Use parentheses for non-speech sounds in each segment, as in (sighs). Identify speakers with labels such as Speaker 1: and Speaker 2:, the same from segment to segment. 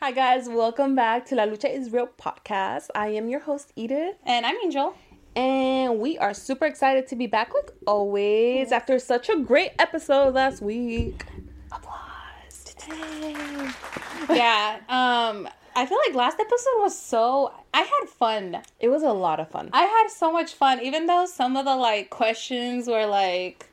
Speaker 1: Hi, guys. Welcome back to La Lucha is Real podcast. I am your host, Edith.
Speaker 2: And I'm Angel.
Speaker 1: And we are super excited to be back like always after such a great episode last week.
Speaker 2: Applause. yeah. Um, I feel like last episode was so I had fun.
Speaker 1: It was a lot of fun.
Speaker 2: I had so much fun, even though some of the like questions were like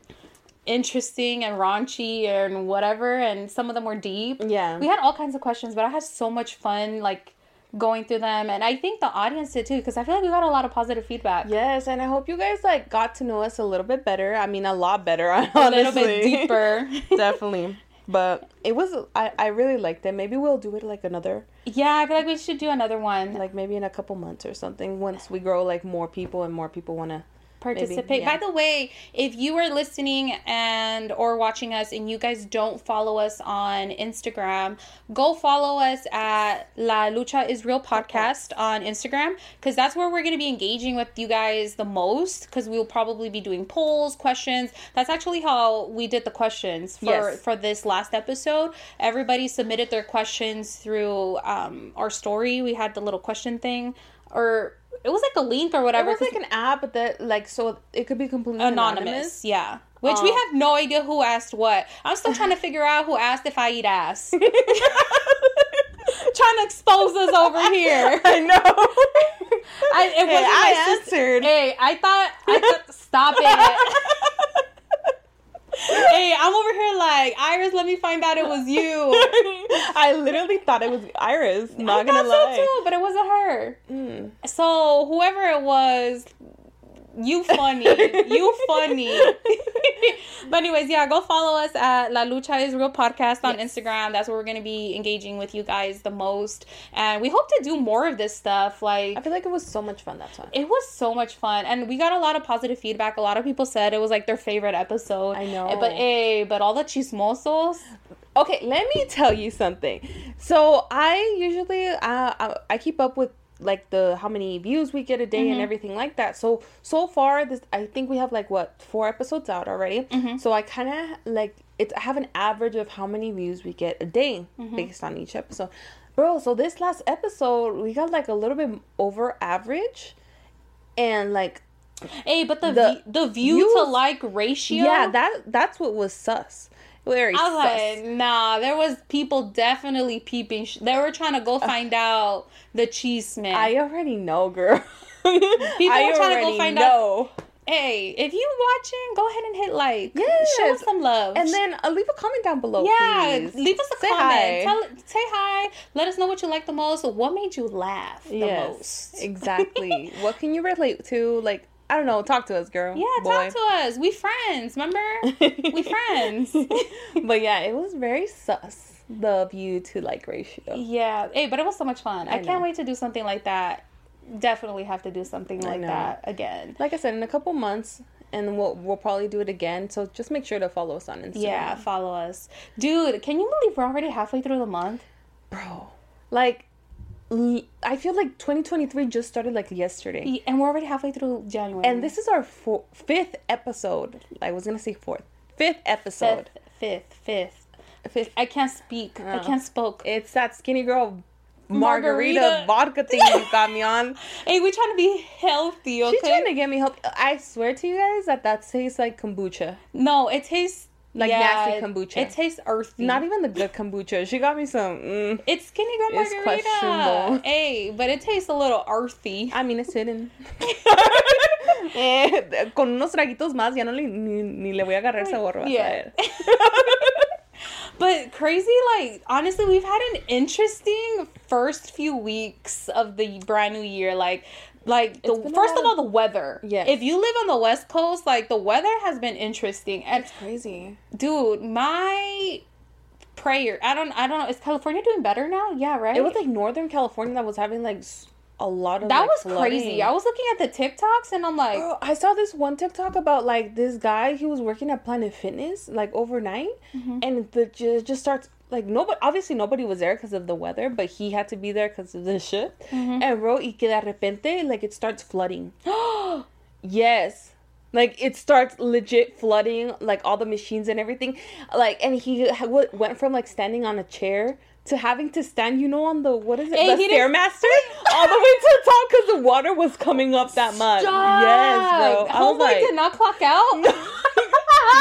Speaker 2: interesting and raunchy and whatever, and some of them were deep.
Speaker 1: Yeah.
Speaker 2: We had all kinds of questions, but I had so much fun like going through them and I think the audience did too because I feel like we got a lot of positive feedback.
Speaker 1: Yes, and I hope you guys like got to know us a little bit better. I mean, a lot better,
Speaker 2: honestly. (laughs) A little bit deeper. (laughs)
Speaker 1: Definitely. But it was I, I really liked it. Maybe we'll do it like another
Speaker 2: Yeah, I feel like we should do another one.
Speaker 1: like maybe in a couple months or something once we grow like more people and more people want to
Speaker 2: participate.
Speaker 1: Yeah.
Speaker 2: By the way, if you are listening and or watching us and you guys don't follow us on Instagram, go follow us at La Lucha is Real podcast on Instagram because that's where we're going to be engaging with you guys the most because we will probably be doing polls, questions. That's actually how we did the questions for
Speaker 1: Yes.
Speaker 2: for this last episode. Everybody submitted their questions through um, our story. We had the little question thing or it was like a link or whatever.
Speaker 1: It
Speaker 2: was
Speaker 1: like an app that like so it could be completely
Speaker 2: anonymous.
Speaker 1: anonymous.
Speaker 2: Yeah. Which we
Speaker 1: Um,
Speaker 2: have no idea who asked what. I'm still trying to figure out who asked if I eat ass. (laughs) trying to expose us over here. (laughs)
Speaker 1: I know.
Speaker 2: I, it
Speaker 1: Hey, I
Speaker 2: my sister.
Speaker 1: answered.
Speaker 2: Hey, I thought, I thought, stop it. (laughs) hey, I'm over here like, Iris, let me find out it was you. (laughs)
Speaker 1: I literally thought it was Iris. Not
Speaker 2: I
Speaker 1: gonna lie.
Speaker 2: so too, but it wasn't her.
Speaker 1: Mm.
Speaker 2: So whoever it was, you funny, you funny. (laughs) but anyways, yeah, go follow us at La Lucha is Real Podcast on
Speaker 1: Yes.
Speaker 2: Instagram. That's where we're gonna be engaging with you guys the most, and we hope to do more of this stuff. Like
Speaker 1: I feel like it was so much fun that time.
Speaker 2: it was so much fun, and we got a lot of positive feedback. A lot of people said it was like their favorite episode.
Speaker 1: I know.
Speaker 2: but hey, but all the chismosos.
Speaker 1: Okay, let me tell you something. So I usually uh, I, I keep up with like the how many views we get a day and mm-hmm. everything like that. So so far this I think we have like what four episodes out already. Mm-hmm. So I kind of like it's I have an average of how many views we get a day mm-hmm. based on each episode. Bro, so this last episode we got like a little bit over average and like
Speaker 2: Hey, but the
Speaker 1: The
Speaker 2: the, the view to like ratio.
Speaker 1: yeah, that that's what was sus. Very
Speaker 2: I was
Speaker 1: sus.
Speaker 2: like, nah, there was people definitely peeping. They were trying to go find out the cheese man.
Speaker 1: I already know, girl. (laughs)
Speaker 2: People
Speaker 1: I
Speaker 2: were trying to go find out-
Speaker 1: know.
Speaker 2: hey, if you watching, go ahead and hit like.
Speaker 1: Yes.
Speaker 2: Show us some love.
Speaker 1: And then uh, leave a comment down below.
Speaker 2: yeah,
Speaker 1: please.
Speaker 2: leave us a
Speaker 1: Say
Speaker 2: comment.
Speaker 1: hi.
Speaker 2: Tell, say hi. Let us know what you like the most. What made you laugh the
Speaker 1: yes,
Speaker 2: most? (laughs)
Speaker 1: exactly. what can you relate to? Like, I don't know. Talk to us, girl.
Speaker 2: Yeah,
Speaker 1: boy.
Speaker 2: talk to us. We friends, remember? we (laughs) friends. (laughs)
Speaker 1: but yeah, it was very sus. The view to like ratio.
Speaker 2: Yeah. Hey, but it was so much fun. I,
Speaker 1: I
Speaker 2: can't wait to do something like that. Definitely have to do something like that again.
Speaker 1: Like I said, in a couple months, and we'll we'll probably do it again. So just make sure to follow us on Instagram.
Speaker 2: Yeah, follow us. Dude, can you believe we're already halfway through the month?
Speaker 1: bro. Like, I feel like 2023 just started like yesterday.
Speaker 2: And we're already halfway through January.
Speaker 1: And this is our four, fifth episode. I was gonna say fourth, fifth episode.
Speaker 2: fifth, fifth, fifth.
Speaker 1: Fifth.
Speaker 2: I can't speak. I can't spoke.
Speaker 1: It's that skinny girl margarita,
Speaker 2: Margarita.
Speaker 1: vodka thing you got me on. (laughs)
Speaker 2: Hey, we're trying to be healthy, okay?
Speaker 1: She's trying to get me help. I swear to you guys that that tastes like kombucha.
Speaker 2: no, it tastes
Speaker 1: Like
Speaker 2: yeah,
Speaker 1: nasty kombucha.
Speaker 2: It tastes earthy.
Speaker 1: Not even the good kombucha. She got me some. Mm,
Speaker 2: It's skinny girl
Speaker 1: It's
Speaker 2: margarita.
Speaker 1: questionable.
Speaker 2: Hey, but it tastes a little earthy.
Speaker 1: I mean, it's hidden. (laughs) Eh, con unos traguitos más ya no le, ni, ni le voy a agarrar sabor. vas a
Speaker 2: Yeah.
Speaker 1: ver. (laughs)
Speaker 2: But crazy, like honestly, we've had an interesting first few weeks of the brand new year. Like, like the
Speaker 1: It's been a
Speaker 2: first of all, the weather.
Speaker 1: Yeah.
Speaker 2: If you live on the West Coast, like the weather has been interesting. And
Speaker 1: It's crazy.
Speaker 2: dude, my prayer. I don't. I don't know. Is California doing better now? Yeah, right.
Speaker 1: It was like Northern California that was having like a lot of
Speaker 2: that
Speaker 1: like,
Speaker 2: was
Speaker 1: flooding.
Speaker 2: crazy. I was looking at the TikToks and I'm like,
Speaker 1: Bro, I saw this one TikTok about like this guy. He was working at Planet Fitness like overnight,
Speaker 2: Mm-hmm.
Speaker 1: and the just, just starts like nobody. Obviously, nobody was there because of the weather, but he had to be there because of the (laughs) shit.
Speaker 2: Mm-hmm.
Speaker 1: And bro, y que de repente like it starts flooding. (gasps) yes. Like it starts legit flooding, like all the machines and everything, like and he ha- w- went from like standing on a chair to having to stand, you know, on the what is it,
Speaker 2: Hey,
Speaker 1: the stairmaster, (laughs) all the way to the top because the water was coming up that much. Yes, bro. I was like,
Speaker 2: did not clock out. (laughs)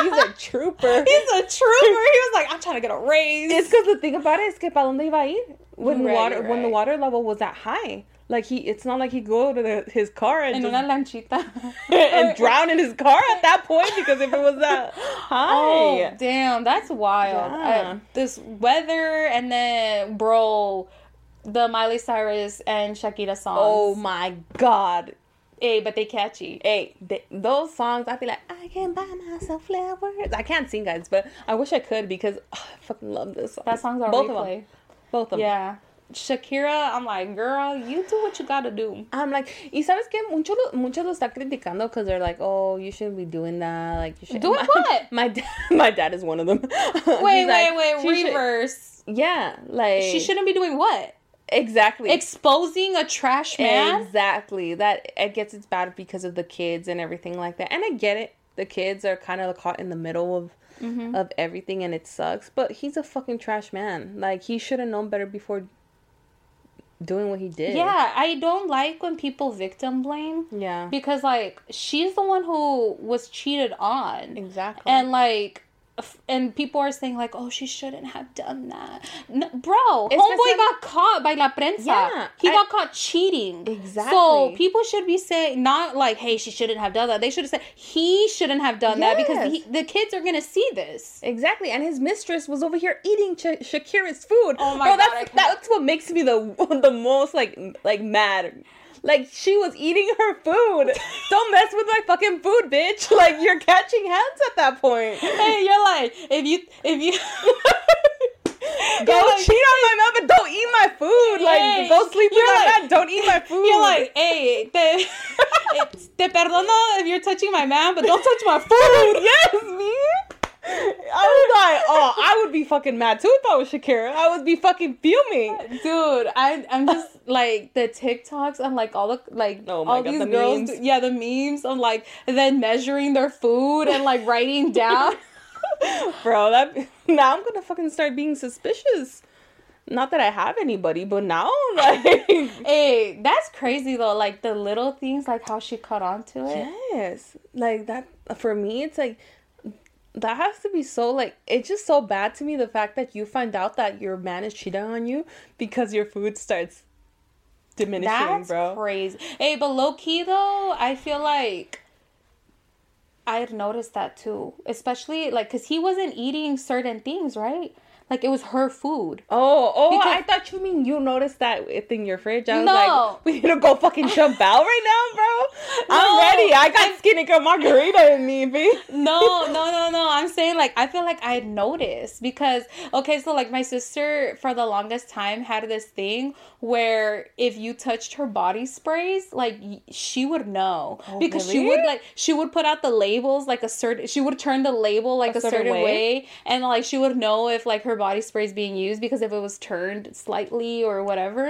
Speaker 1: he's a trooper. (laughs)
Speaker 2: He's a trooper. He was like, I'm trying to get a raise.
Speaker 1: It's because the thing about it is que para donde iba a ir when
Speaker 2: Right,
Speaker 1: water when the water level was that high. Like he, it's not like he go to the, his car and
Speaker 2: en
Speaker 1: just,
Speaker 2: una lanchita. (laughs)
Speaker 1: and (laughs) drown in his car at that point because if it was that high.
Speaker 2: Oh damn, that's wild.
Speaker 1: Yeah.
Speaker 2: Uh, this weather and then bro, the Miley Cyrus and Shakira songs.
Speaker 1: Oh my god.
Speaker 2: Hey, but they catchy.
Speaker 1: Hey, th- those songs, I'd be like, I can buy myself flowers. I can't sing, guys, but I wish I could because oh, (sighs) I fucking love this song.
Speaker 2: That song's on
Speaker 1: Both of them. Both of them.
Speaker 2: Yeah, Shakira, I'm like, girl, you do what you gotta do.
Speaker 1: I'm like, y sabes que mucho lo, mucho lo está criticando because they're like, oh, you shouldn't be doing that. Like, you should.
Speaker 2: Doing (laughs)
Speaker 1: my,
Speaker 2: what?
Speaker 1: My dad, (laughs) my dad is one of them. (laughs) He's
Speaker 2: Wait,
Speaker 1: like,
Speaker 2: wait, wait,
Speaker 1: should-
Speaker 2: reverse.
Speaker 1: yeah, like
Speaker 2: She shouldn't be doing what?
Speaker 1: Exactly.
Speaker 2: Exposing a trash man.
Speaker 1: Exactly. That it gets it's bad because of the kids and everything like that. And I get it. The kids are kind of caught in the middle of
Speaker 2: Mm-hmm.
Speaker 1: of everything and it sucks. But he's a fucking trash man. Like he should have known better before doing what he did.
Speaker 2: Yeah, I don't like when people victim blame
Speaker 1: Yeah.
Speaker 2: because like she's the one who was cheated on.
Speaker 1: Exactly.
Speaker 2: and like and people are saying like oh she shouldn't have done that no, bro
Speaker 1: It's
Speaker 2: homeboy got caught by la prensa
Speaker 1: Yeah,
Speaker 2: he
Speaker 1: I-
Speaker 2: got caught cheating
Speaker 1: Exactly.
Speaker 2: so people should be saying not like hey she shouldn't have done that they should have said he shouldn't have done that because he, the kids are gonna see this
Speaker 1: Exactly, and his mistress was over here eating Sh- Shakira's food.
Speaker 2: Oh my
Speaker 1: Bro,
Speaker 2: God,
Speaker 1: that's that's what makes me the (laughs) the most like like mad. Like she was eating her food. Don't mess with my fucking food, bitch. (laughs) Like you're catching hands at that point.
Speaker 2: hey you're like if you if you (laughs)
Speaker 1: Go
Speaker 2: like-
Speaker 1: cheat on my man, but don't eat my food. Like
Speaker 2: Hey,
Speaker 1: go sleep with
Speaker 2: you're
Speaker 1: my
Speaker 2: like-
Speaker 1: man. Don't eat my food.
Speaker 2: you're like hey te, (laughs) te perdono if you're touching my man but don't touch my food
Speaker 1: yes, me. I was like, oh, I would be fucking mad too if I was Shakira. I would be fucking fuming.
Speaker 2: Dude, I I'm just like the TikToks and like all the like
Speaker 1: Oh my
Speaker 2: all
Speaker 1: God,
Speaker 2: these
Speaker 1: the
Speaker 2: girls,
Speaker 1: memes.
Speaker 2: do- yeah, the memes of like then measuring their food and like writing down. (laughs) (laughs)
Speaker 1: Bro, that now I'm gonna fucking start being suspicious. Not that I have anybody, but now (laughs) like
Speaker 2: hey, that's crazy though. Like the little things, like how she caught on to it.
Speaker 1: yes, like that for me, it's like that has to be so like it's just so bad to me the fact that you find out that your man is cheating on you because your food starts diminishing,
Speaker 2: That's
Speaker 1: bro.
Speaker 2: crazy. Hey, but low key though, I feel like I had noticed that too, especially like because he wasn't eating certain things, right? Like it was her food.
Speaker 1: Oh, oh!
Speaker 2: Because-
Speaker 1: I thought you mean you noticed that in your fridge. I was
Speaker 2: No.
Speaker 1: like, we need to go fucking jump out right now, bro. I'm ready. I got skinny girl margarita in me, B.
Speaker 2: no, no, no, no. I'm saying like I feel like I noticed because okay, so like my sister for the longest time had this thing where if you touched her body sprays, like she would know
Speaker 1: Oh,
Speaker 2: because she would like she would put out the labels like a certain she would turn the label like
Speaker 1: A
Speaker 2: a,
Speaker 1: certain
Speaker 2: certain,
Speaker 1: way?
Speaker 2: way. and like she would know if like her body spray is being used because if it was turned slightly or whatever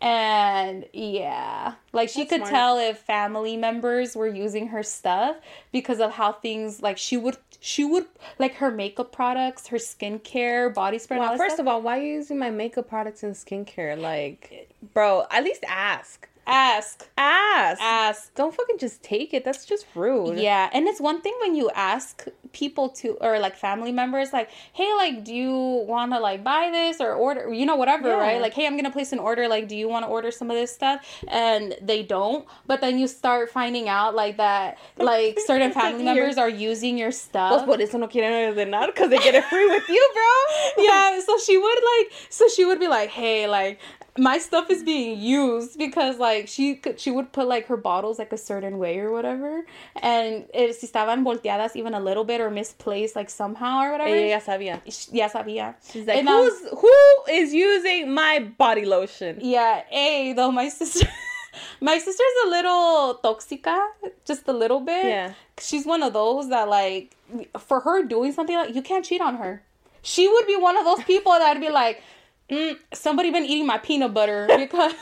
Speaker 2: and yeah like she
Speaker 1: That's
Speaker 2: could
Speaker 1: smart.
Speaker 2: tell if family members were using her stuff because of how things like she would she would like her makeup products her skincare body spray
Speaker 1: Well, first of all, why are you using my makeup products and skincare? Like, bro, at least ask.
Speaker 2: Ask
Speaker 1: Ask.
Speaker 2: ask
Speaker 1: Don't fucking just take it. That's just rude.
Speaker 2: Yeah, and it's one thing when you ask people to or like family members like, "Hey, like do you want to like buy this or order, you know, whatever,
Speaker 1: Yeah.
Speaker 2: right? Like, "Hey, I'm going to place an order, like do you want to order some of this stuff?" And they don't. But then you start finding out like that (laughs) like certain family members are using your
Speaker 1: Pues
Speaker 2: stuff.
Speaker 1: por eso no quieren ordenar because they get it free with you, bro. (laughs)
Speaker 2: yeah, so she would like so she would be like, "Hey, like my stuff is being used because like she could she would put like her bottles like a certain way or whatever and if si estaban volteadas even a little bit or misplaced like somehow or whatever
Speaker 1: Ella ya sabía.
Speaker 2: ya sabía
Speaker 1: She's like,
Speaker 2: And, um,
Speaker 1: who's who is using my body lotion?
Speaker 2: yeah hey though my sister (laughs) my sister's a little toxica just a little bit
Speaker 1: Yeah.
Speaker 2: she's one of those that like for her doing something like you can't cheat on her she would be one of those people that'd be like mm, somebody been eating my peanut butter because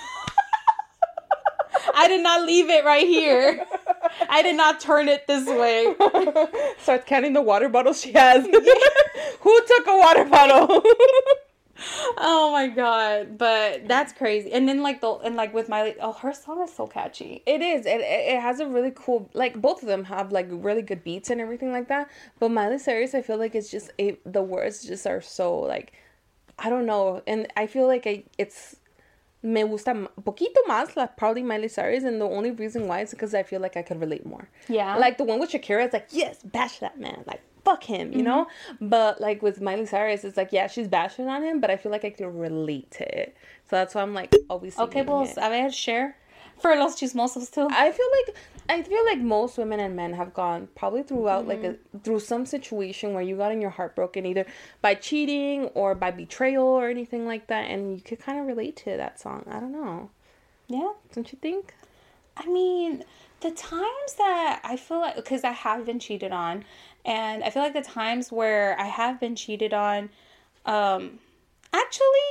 Speaker 2: I did not leave it right here. I did not turn it this way. (laughs)
Speaker 1: Starts counting the water bottles she has. (laughs) Who took a water bottle? (laughs)
Speaker 2: oh my god! But that's crazy. And then like the and like with Miley, oh, her song is so catchy.
Speaker 1: It is. It, it has a really cool like both of them have like really good beats and everything like that. But Miley Cyrus, I feel like it's just it, the words just are so like I don't know, and I feel like I, it's me gusta poquito más like probably Miley Cyrus, and the only reason why is because I feel like I could relate more.
Speaker 2: Yeah.
Speaker 1: Like the one with Shakira, it's like yes, bash that man, like fuck him, you know. Mm-hmm. But like with Miley Cyrus, it's like yeah, she's bashing on him, but I feel like I can relate to it. So that's why I'm like always.
Speaker 2: Okay, well,
Speaker 1: it.
Speaker 2: a ver, share for los chismosos too.
Speaker 1: I feel like I feel like most women and men have gone probably throughout like a through some situation where you got in your heart broken either by cheating or by betrayal or anything like that, and you could kind of relate to that song. I don't know,
Speaker 2: yeah.
Speaker 1: don't you think?
Speaker 2: I mean, the times that I feel like because I have been cheated on, and I feel like the times where I have been cheated on, um, actually,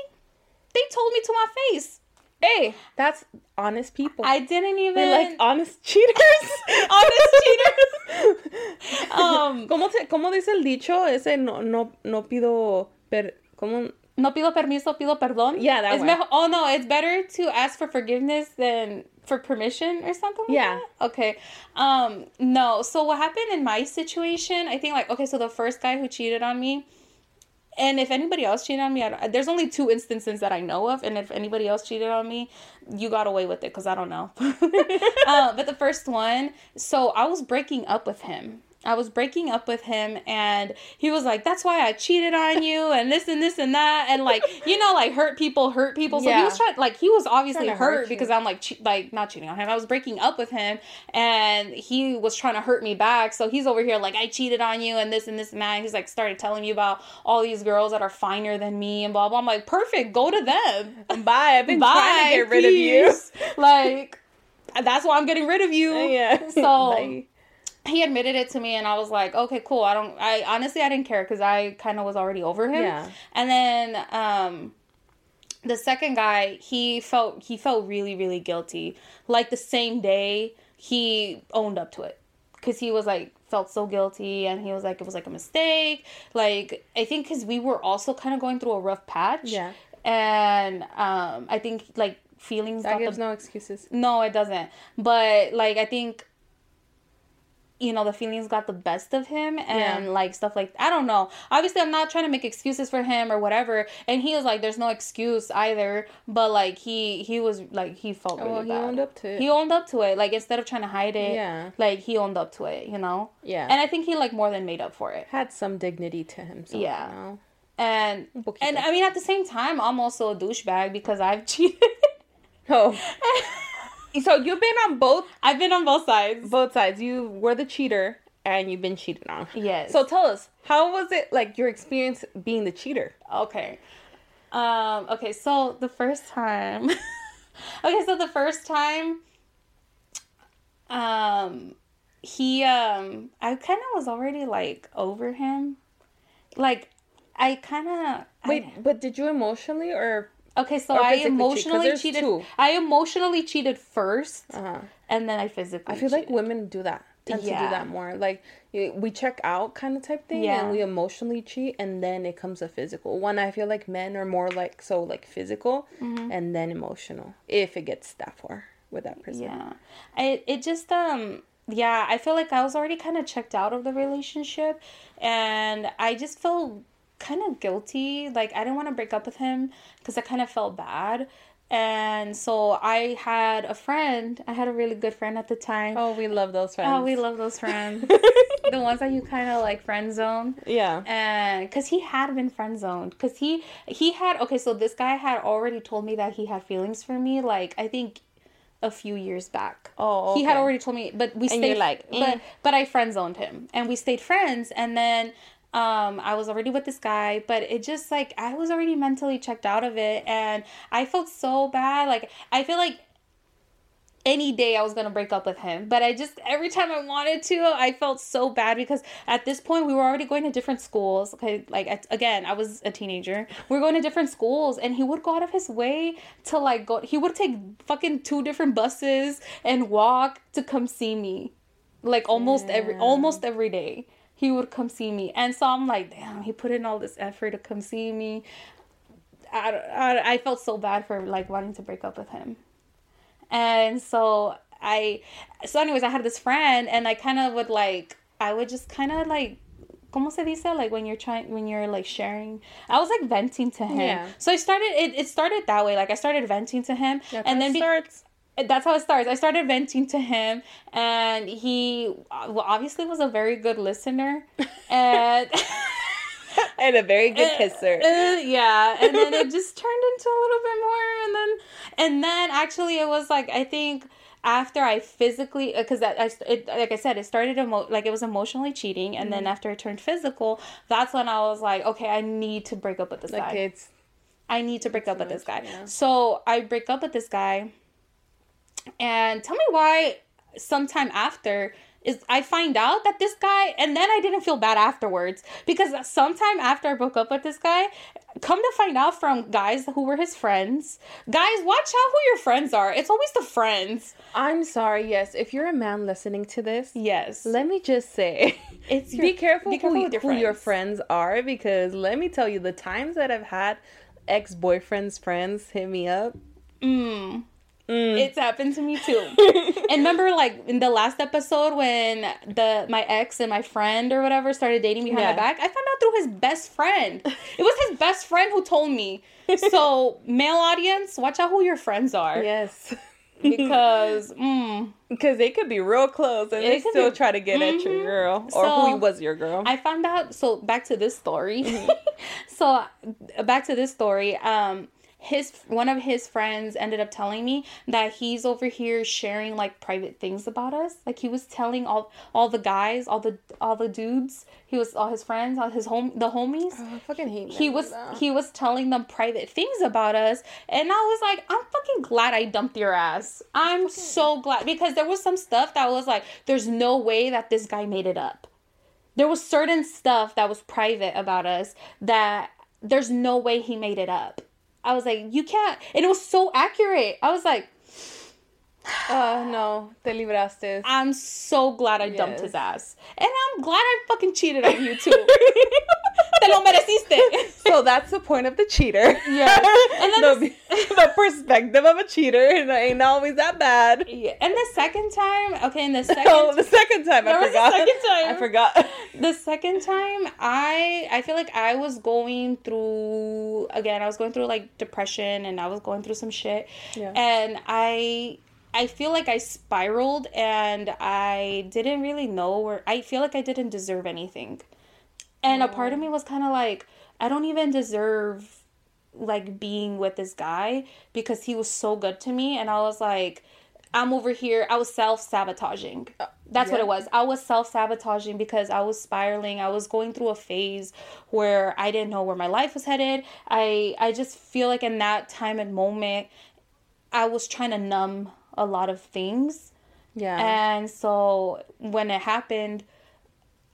Speaker 2: they told me to my face.
Speaker 1: Hey, that's honest people.
Speaker 2: I didn't even
Speaker 1: like honest cheaters. (laughs)
Speaker 2: honest cheaters. (laughs) um,
Speaker 1: ¿Cómo, se, ¿Cómo dice el dicho? Ese no, no, no pido. Per, ¿Cómo?
Speaker 2: no pido permiso, pido perdón.
Speaker 1: Yeah, that
Speaker 2: it's
Speaker 1: one.
Speaker 2: oh no, it's better to ask for forgiveness than for permission or something. Like
Speaker 1: Yeah.
Speaker 2: that? Okay. Um. No. So what happened in my situation? I think like okay. So the first guy who cheated on me. And if anybody else cheated on me, there's only two instances that I know of. And if anybody else cheated on me, you got away with it because I don't know. (laughs) uh, but the first one, so I was breaking up with him. I was breaking up with him, and he was like, "That's why I cheated on you, and this and this and that, and like you know, like hurt people, hurt people." So he was trying, like he was obviously hurt
Speaker 1: hurt
Speaker 2: because I'm like, che- like not cheating on him. I was breaking up with him, and he was trying to hurt me back. So he's over here like, "I cheated on you, and this and this and that." And he's like, started telling me about all these girls that are finer than me and blah blah. I'm like, perfect, go to them. (laughs)
Speaker 1: Bye. I've been trying to get rid of you.
Speaker 2: Like, that's why I'm getting rid of you. (laughs)
Speaker 1: Yeah.
Speaker 2: So (laughs)
Speaker 1: Bye.
Speaker 2: He admitted it to me, and I was like, okay, cool. I don't. I honestly, I didn't care because I kind of was already over him.
Speaker 1: Yeah.
Speaker 2: And then, um, the second guy, he felt he felt really really guilty. Like the same day, he owned up to it because he was like felt so guilty and he was like it was like a mistake like i think because we were also kind of going through a rough patch
Speaker 1: Yeah.
Speaker 2: and um i think like feelings
Speaker 1: That
Speaker 2: got the
Speaker 1: gives no excuses.
Speaker 2: no, it doesn't. But like I think you know the feelings got the best of him and
Speaker 1: Yeah.
Speaker 2: like stuff like I don't know. Obviously I'm not trying to make excuses for him or whatever. And he was like there's no excuse either, but like he he was like he felt oh, really
Speaker 1: Oh, he
Speaker 2: bad.
Speaker 1: owned up to it.
Speaker 2: He owned up to it. Like instead of trying to hide it,
Speaker 1: Yeah.
Speaker 2: like he owned up to it, you know?
Speaker 1: Yeah.
Speaker 2: And I think he like more than made up for it.
Speaker 1: had some dignity to himself.
Speaker 2: Yeah.
Speaker 1: You know?
Speaker 2: And and I mean at the same time I'm also a douchebag because I've (laughs) cheated.
Speaker 1: Oh. (laughs) so you've been on both
Speaker 2: I've been on both sides.
Speaker 1: both sides. You were the cheater and you've been cheated on.
Speaker 2: Yes.
Speaker 1: So tell us, how was it like your experience being the cheater?
Speaker 2: Okay. Um, okay, so the first time (laughs) Okay, so the first time um he um I kind of was already like over him. Like I kind of
Speaker 1: Wait, but did you emotionally or
Speaker 2: Okay, so I
Speaker 1: cheat?
Speaker 2: emotionally
Speaker 1: there's
Speaker 2: cheated.
Speaker 1: two.
Speaker 2: I emotionally cheated first
Speaker 1: uh
Speaker 2: and then I physically
Speaker 1: I feel like women do that. Tend to do that more. Like we check out kind of type thing
Speaker 2: Yeah.
Speaker 1: and we emotionally cheat and then it comes a physical. One I feel like men are more like so like physical
Speaker 2: Mm-hmm.
Speaker 1: and then emotional if it gets that far with that person.
Speaker 2: Yeah. I it just um yeah, I feel like I was already kind of checked out of the relationship and I just felt kind of guilty. Like I didn't want to break up with him cuz I kind of felt bad. And so I had a friend. I had a really good friend at the time.
Speaker 1: Oh, we love those friends.
Speaker 2: Oh, we love those friends. (laughs) the ones that you kind of like friend zone
Speaker 1: Yeah.
Speaker 2: and because he had been friend zoned because he he had okay so this guy had already told me that he had feelings for me like i think a few years back
Speaker 1: Oh,
Speaker 2: he had already told me but we
Speaker 1: And
Speaker 2: stayed
Speaker 1: you're like, eh.
Speaker 2: but but i friend zoned him and we stayed friends and then um i was already with this guy but it just like i was already mentally checked out of it and i felt so bad like i feel like any day I was gonna break up with him. But I just every time I wanted to, I felt so bad because at this point we were already going to different schools. Okay, like again, I was a teenager. We are going to different schools, and he would go out of his way to like go. He would take fucking two different buses and walk to come see me, like almost every almost every day. He would come see me, and so I'm like, damn, he put in all this effort to come see me. I, I, I felt so bad for like wanting to break up with him. And so I, so anyways, I had this friend and I kind of would like, I would just kind of like, como se dice? Like when you're trying, when you're like sharing, I was like venting to him.
Speaker 1: Yeah.
Speaker 2: So I started, it, it started that way. Like I started venting to him. and then
Speaker 1: starts.
Speaker 2: That's how it starts. I started venting to him, and he uh, obviously was a very good listener, (laughs) and (laughs)
Speaker 1: and a very good uh, kisser.
Speaker 2: Uh, yeah, and then it just turned into a little bit more, and then and then actually it was like I think after I physically uh, because that I it, like I said it started emo- like it was emotionally cheating, and then mm-hmm. after it turned physical, that's when I was like, okay, I need to break up with this
Speaker 1: like
Speaker 2: guy.
Speaker 1: it's
Speaker 2: I need to break up with this guy.
Speaker 1: yeah.
Speaker 2: So I break up with this guy, and tell me why. Sometime after is I find out that this guy, and then I didn't feel bad afterwards because sometime after I broke up with this guy, come to find out from guys who were his friends. Guys, watch out who your friends are. It's always the friends.
Speaker 1: I'm sorry, yes. If you're a man listening to this,
Speaker 2: Yes,
Speaker 1: let me just say
Speaker 2: it's (laughs) your,
Speaker 1: be careful,
Speaker 2: be careful
Speaker 1: who,
Speaker 2: your
Speaker 1: who your
Speaker 2: friends.
Speaker 1: friends are because let me tell you the times that I've had ex-boyfriend's friends hit me up.
Speaker 2: Mm.
Speaker 1: Mm.
Speaker 2: It's happened to me too. (laughs) and remember, like in the last episode when the my ex and my friend or whatever started dating behind
Speaker 1: Yeah.
Speaker 2: my back, I found out through his best friend. It was his best friend who told me. So, (laughs) male audience, watch out who your friends are
Speaker 1: yes.
Speaker 2: because (laughs) mm,
Speaker 1: Because they could be real close and they still
Speaker 2: be-
Speaker 1: try to get at your
Speaker 2: Mhm.
Speaker 1: girl or
Speaker 2: So,
Speaker 1: who was your girl.
Speaker 2: I found out. So back to this story. so back to this story. Um, his one of his friends ended up telling me that he's over here sharing like private things about us. Like he was telling all all the guys, all the all the dudes. He was all his friends, all his home the homies.
Speaker 1: Oh, I fucking hate
Speaker 2: He was
Speaker 1: though.
Speaker 2: he was telling them private things about us, and I was like, I'm fucking glad I dumped your ass. I'm so glad because there was some stuff that was like, there's no way that this guy made it up. There was certain stuff that was private about us that there's no way he made it up. I was like, you can't, and it was so accurate. I was like,
Speaker 1: Uh, no, te libraste.
Speaker 2: I'm so glad I dumped his ass, and I'm glad I fucking cheated on you too. (laughs) Te lo mereciste. (laughs)
Speaker 1: so that's the point of the cheater.
Speaker 2: Yeah. And then (laughs)
Speaker 1: the, (laughs) the perspective of a cheater and it ain't always that bad.
Speaker 2: Yeah. And the second time, okay, and the second
Speaker 1: Oh, the second time I forgot.
Speaker 2: second time.
Speaker 1: I forgot.
Speaker 2: the second time I I feel like I was going through again, I was going through like depression and I was going through some shit.
Speaker 1: Yeah.
Speaker 2: And I I feel like I spiraled and I didn't really know where I feel like I didn't deserve anything. And a part of me was kind of like I don't even deserve like being with this guy because he was so good to me and I was like I'm over here I was self-sabotaging. Uh, That's what it was. I was self-sabotaging because I was spiraling. I was going through a phase where I didn't know where my life was headed. I I just feel like in that time and moment I was trying to numb a lot of things.
Speaker 1: Yeah.
Speaker 2: And so when it happened,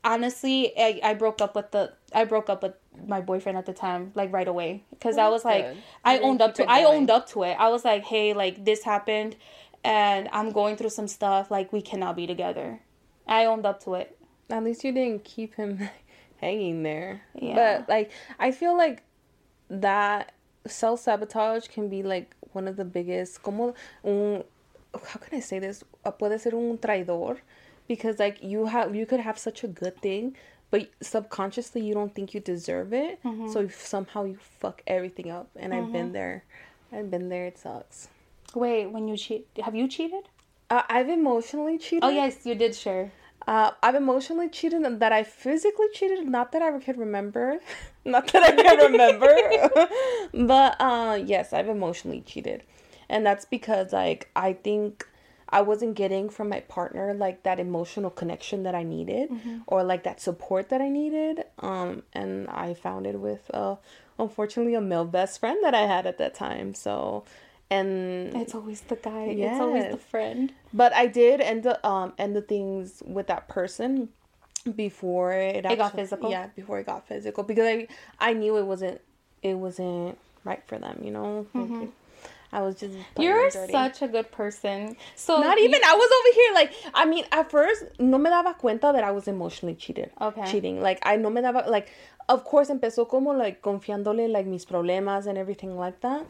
Speaker 2: honestly, I, I broke up with the I broke up with my boyfriend at the time, like right away, because I was like,
Speaker 1: good.
Speaker 2: I owned up to
Speaker 1: it
Speaker 2: I owned up to it. I was like, hey, like this happened, and I'm going through some stuff. Like we cannot be together. I owned up to it.
Speaker 1: At least you didn't keep him (laughs) hanging there.
Speaker 2: Yeah.
Speaker 1: But like I feel like that self sabotage can be like one of the biggest como un how can I say this? Puede ser un traidor because like you have you could have such a good thing but subconsciously you don't think you deserve it
Speaker 2: Mm-hmm.
Speaker 1: so somehow you fuck everything up and I've been there I've been there it sucks
Speaker 2: Wait, when you cheat, have you cheated?
Speaker 1: uh, I've emotionally cheated
Speaker 2: Oh yes, you did share.
Speaker 1: Uh, I've emotionally cheated and that I physically cheated. Not that I can remember. (laughs) not that I can remember. (laughs) but uh, yes, I've emotionally cheated. And that's because like I think I wasn't getting from my partner like that emotional connection that I needed or like that support that I needed. Um and I found it with uh unfortunately a male best friend that I had at that time. So and
Speaker 2: It's always the guy. It's always the friend.
Speaker 1: but I did end the um end the things with that person before it,
Speaker 2: It got physical?
Speaker 1: Yeah, before it got physical because I I knew it wasn't it wasn't right for them. You know,
Speaker 2: Mm-hmm.
Speaker 1: I was just
Speaker 2: You're
Speaker 1: dirty.
Speaker 2: such a good person. So
Speaker 1: Not
Speaker 2: you-
Speaker 1: even. I was over here like. I mean, at first, no me daba cuenta that I was emotionally cheated.
Speaker 2: Okay.
Speaker 1: Cheating. Like I no me daba like. Of course, empezó como like confiándole like mis problemas and everything like that,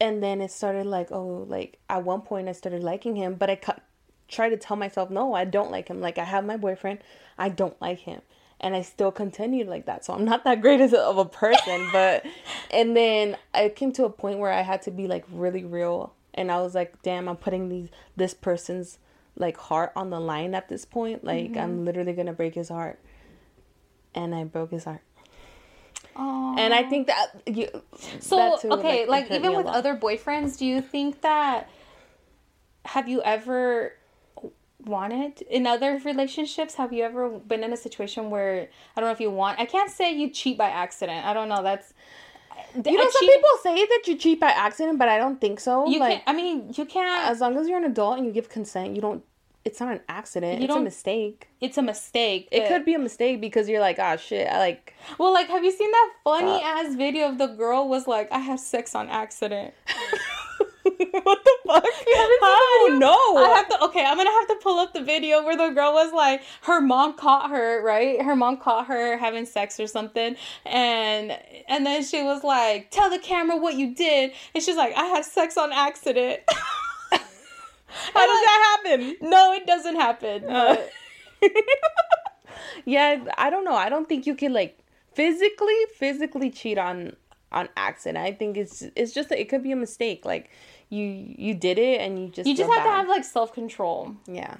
Speaker 1: and then it started like oh like at one point I started liking him, but I cut, tried to tell myself no I don't like him. Like I have my boyfriend, I don't like him. And I still continued like that, so I'm not that great as a, of a person. But, (laughs) and then I came to a point where I had to be like really real and I was like, damn, I'm putting these this person's like heart on the line at this point. Like
Speaker 2: Mm-hmm.
Speaker 1: I'm literally gonna break his heart. And I broke his heart.
Speaker 2: Aw.
Speaker 1: And I think that you
Speaker 2: So
Speaker 1: that too,
Speaker 2: okay, like,
Speaker 1: hurt
Speaker 2: even with other boyfriends, do you think that have you ever wanted in other relationships? Have you ever been in a situation where I don't know if you want? I can't say you cheat by accident. I don't know. That's
Speaker 1: you know, some people say that you cheat by accident, but I don't think so.
Speaker 2: You
Speaker 1: like
Speaker 2: can't. I mean, you can't.
Speaker 1: as long as you're an adult and you give consent, you don't it's not an accident.
Speaker 2: You
Speaker 1: it's a mistake.
Speaker 2: it's a mistake.
Speaker 1: It could be a mistake because you're like, ah shit, I like
Speaker 2: Well, like, have you seen that funny
Speaker 1: Fuck.
Speaker 2: ass video of the girl was like, "I had sex on accident." (laughs) (laughs)
Speaker 1: what the fuck? (laughs) How? No.
Speaker 2: I have to. Okay, I'm gonna have to pull up the video where the girl was like, her mom caught her, right? Her mom caught her having sex or something, and and then she was like, "Tell the camera what you did," and she's like, "I had sex on accident." (laughs)
Speaker 1: How does that happen?
Speaker 2: no, it doesn't happen.
Speaker 1: Uh. yeah, I don't know. I don't think you can like physically physically cheat on on accident. I think it's it's just it could be a mistake. Like you you did it and you just
Speaker 2: you just have to have like self control.
Speaker 1: yeah.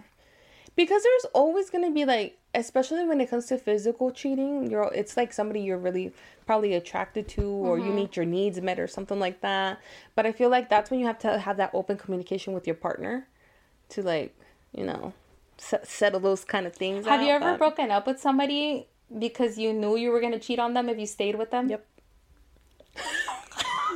Speaker 1: Because there's always gonna be like, especially when it comes to physical cheating, you're it's like somebody you're really probably attracted to, or
Speaker 2: Mm-hmm.
Speaker 1: you need your needs met, or something like that. But I feel like that's when you have to have that open communication with your partner, to like, you know, se- settle those kind of things.
Speaker 2: Have you ever
Speaker 1: but-
Speaker 2: broken up with somebody because you knew you were gonna cheat on them if you stayed with them?
Speaker 1: Yep.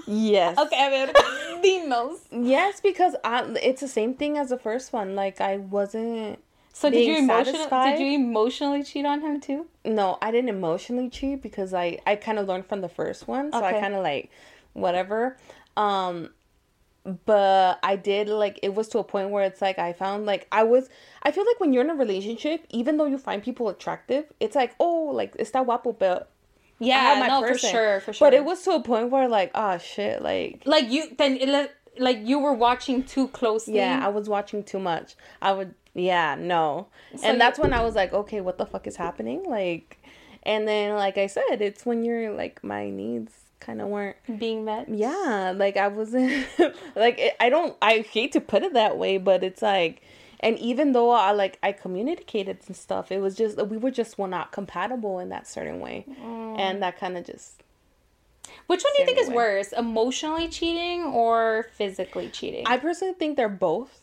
Speaker 1: Yes.
Speaker 2: Okay, I mean, Dinos.
Speaker 1: Yes, because I, it's the same thing as the first one. Like I wasn't.
Speaker 2: So did you emotionally did you emotionally cheat on him too?
Speaker 1: No, I didn't emotionally cheat because I I kind of learned from the first one, so
Speaker 2: Okay.
Speaker 1: I kind of like whatever. Um, but I did like it was to a point where it's like I found like I was I feel like when you're in a relationship, even though you find people attractive, it's like oh like está guapo, but
Speaker 2: Yeah, no,
Speaker 1: person.
Speaker 2: for sure, for sure.
Speaker 1: But it was to a point where like oh shit, like
Speaker 2: like you then it, like you were watching too closely.
Speaker 1: Yeah, I was watching too much. I would, yeah, no.
Speaker 2: So
Speaker 1: and that's when I was like, okay, what the fuck is happening? Like, and then, like I said, it's when you're like, my needs kind of weren't,
Speaker 2: being met.
Speaker 1: yeah, like I wasn't, (laughs) like, it, I don't, I hate to put it that way, but it's like, and even though I like, I communicated and stuff, it was just, we were just were not compatible in that certain way. And that kind of just,
Speaker 2: Which one do you think is
Speaker 1: way.
Speaker 2: worse, emotionally cheating or physically cheating?
Speaker 1: I personally think they're both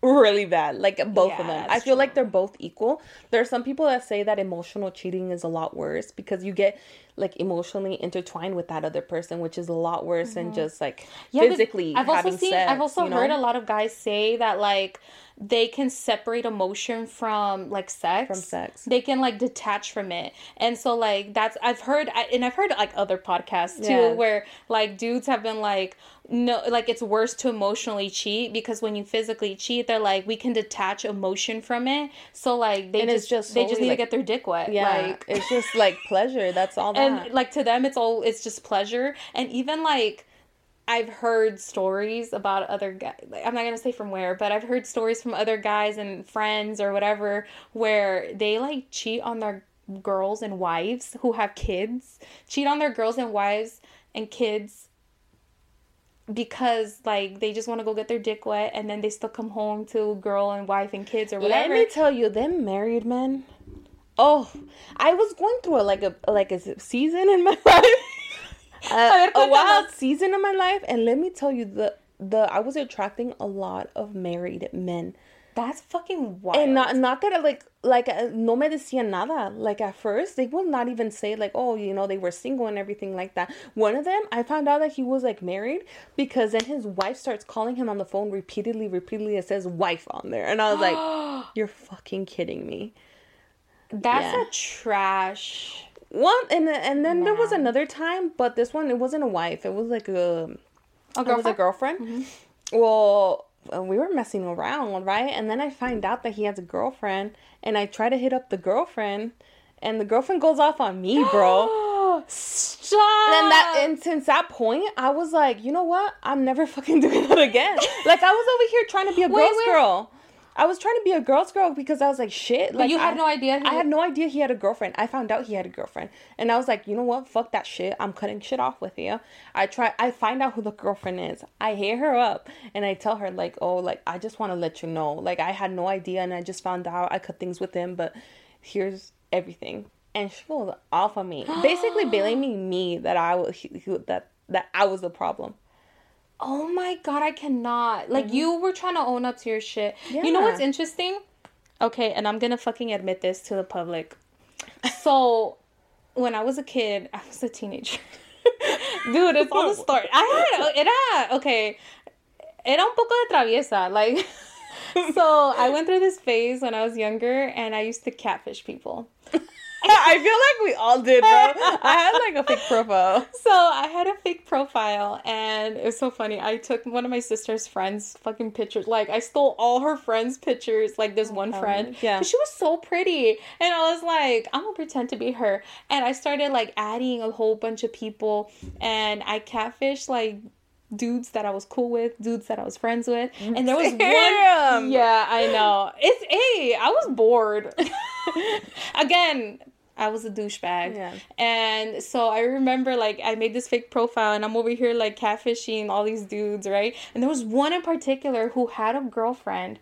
Speaker 1: really bad. Like both
Speaker 2: Yeah,
Speaker 1: of them. I feel like they're both equal. There are some people that say that emotional cheating is a lot worse because you get like emotionally intertwined with that other person, which is a lot worse than just like
Speaker 2: Mm-hmm. Yeah,
Speaker 1: physically
Speaker 2: I've also seen.
Speaker 1: sex.
Speaker 2: I've also
Speaker 1: you know?
Speaker 2: heard a lot of guys say that like they can separate emotion from like sex.
Speaker 1: From sex.
Speaker 2: They can like detach from it, and so like that's I've heard I- and I've heard like other podcasts too
Speaker 1: Yeah.
Speaker 2: where like dudes have been like no like it's worse to emotionally cheat because when you physically cheat they're like we can detach emotion from it so like they
Speaker 1: And
Speaker 2: just,
Speaker 1: just
Speaker 2: they just need
Speaker 1: like-
Speaker 2: to get their dick wet
Speaker 1: Yeah,
Speaker 2: like
Speaker 1: it's just like pleasure. That's all (laughs) that.
Speaker 2: and like to them it's all it's just pleasure and even like i've heard stories about other guys i'm not gonna say from where but i've heard stories from other guys and friends or whatever where they like cheat on their girls and wives who have kids cheat on their girls and wives and kids because like they just want to go get their dick wet and then they still come home to girl and wife and kids or whatever
Speaker 1: Let me tell you, them married men. Oh, I was going through a like a like a season in my (laughs) life,
Speaker 2: ver,
Speaker 1: a, a wild season in my life, and let me tell you, the the I was attracting a lot of married men,
Speaker 2: that's fucking wild
Speaker 1: and not not that I like like uh, no me decían nada. Like at first, they would not even say like, oh, you know, they were single and everything like that. One of them, I found out that he was like married because then his wife starts calling him on the phone repeatedly, repeatedly. It says wife on there, and I was like, (gasps) you're fucking kidding me.
Speaker 2: That's
Speaker 1: Yeah.
Speaker 2: a trash.
Speaker 1: One and and then there was another time, but this one it wasn't a wife. It was like a
Speaker 2: A
Speaker 1: It was a
Speaker 2: girlfriend?
Speaker 1: girlfriend. Well, uh, we were messing around, right? And then I find out that he has a girlfriend, and I try to hit up the girlfriend, and the girlfriend goes off on me, bro. (gasps)
Speaker 2: Stop.
Speaker 1: and that and since that point, I was like, you know what? I'm never (laughs) fucking doing that again. like I was over here trying to be a
Speaker 2: Wait,
Speaker 1: girl's
Speaker 2: wait.
Speaker 1: girl. I was trying to be a girl's girl because I was like, shit.
Speaker 2: But
Speaker 1: Like
Speaker 2: you had
Speaker 1: I-
Speaker 2: no idea.
Speaker 1: I had no idea he had a girlfriend. I found out he had a girlfriend, and I was like, you know what? Fuck that shit. I'm cutting shit off with you. I try. I find out who the girlfriend is. I hit her up, and I tell her like, oh, like I just want to let you know, like I had no idea, and I just found out I cut things with him, but here's everything. And she was off on me, basically blaming me that I was that that I was the problem.
Speaker 2: Oh my god, I cannot. Like mm-hmm. you were trying to own up to your shit. You know what's interesting? Okay, and I'm gonna fucking admit this to the public. (laughs) So, when I was a kid, I was a teenager. (laughs) Dude, it's all the story. I had era okay. Era un poco de traviesa, like. (laughs) so I went through this phase when I was younger, and I used to catfish people.
Speaker 1: I feel like we all did, bro. I had like a fake profile. (laughs)
Speaker 2: So I had a fake profile, and it was so funny. I took one of my sister's friends' fucking pictures. Like I stole all her friends' pictures. Like this one
Speaker 1: Oh,
Speaker 2: friend,
Speaker 1: yeah.
Speaker 2: she was so pretty, and I was like, I'm gonna pretend to be her. And I started like adding a whole bunch of people, and I catfished like dudes that I was cool with, dudes that I was friends with, and there was
Speaker 1: Damn.
Speaker 2: one. Yeah, I know. It's hey, I was bored. (laughs) (laughs) Again, I was a douchebag.
Speaker 1: Yeah.
Speaker 2: And so I remember like I made this fake profile and I'm over here like catfishing all these dudes, right? And there was one in particular who had a girlfriend.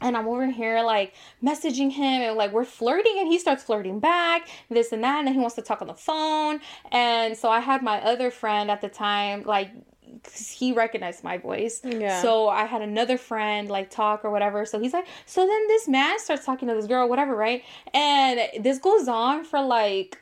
Speaker 2: And I'm over here like messaging him and like we're flirting and he starts flirting back, this and that, and then he wants to talk on the phone. And so I had my other friend at the time, like 'cause he recognized my voice.
Speaker 1: Yeah.
Speaker 2: So I had another friend like talk or whatever. So he's like, so then this man starts talking to this girl, whatever, right? And this goes on for like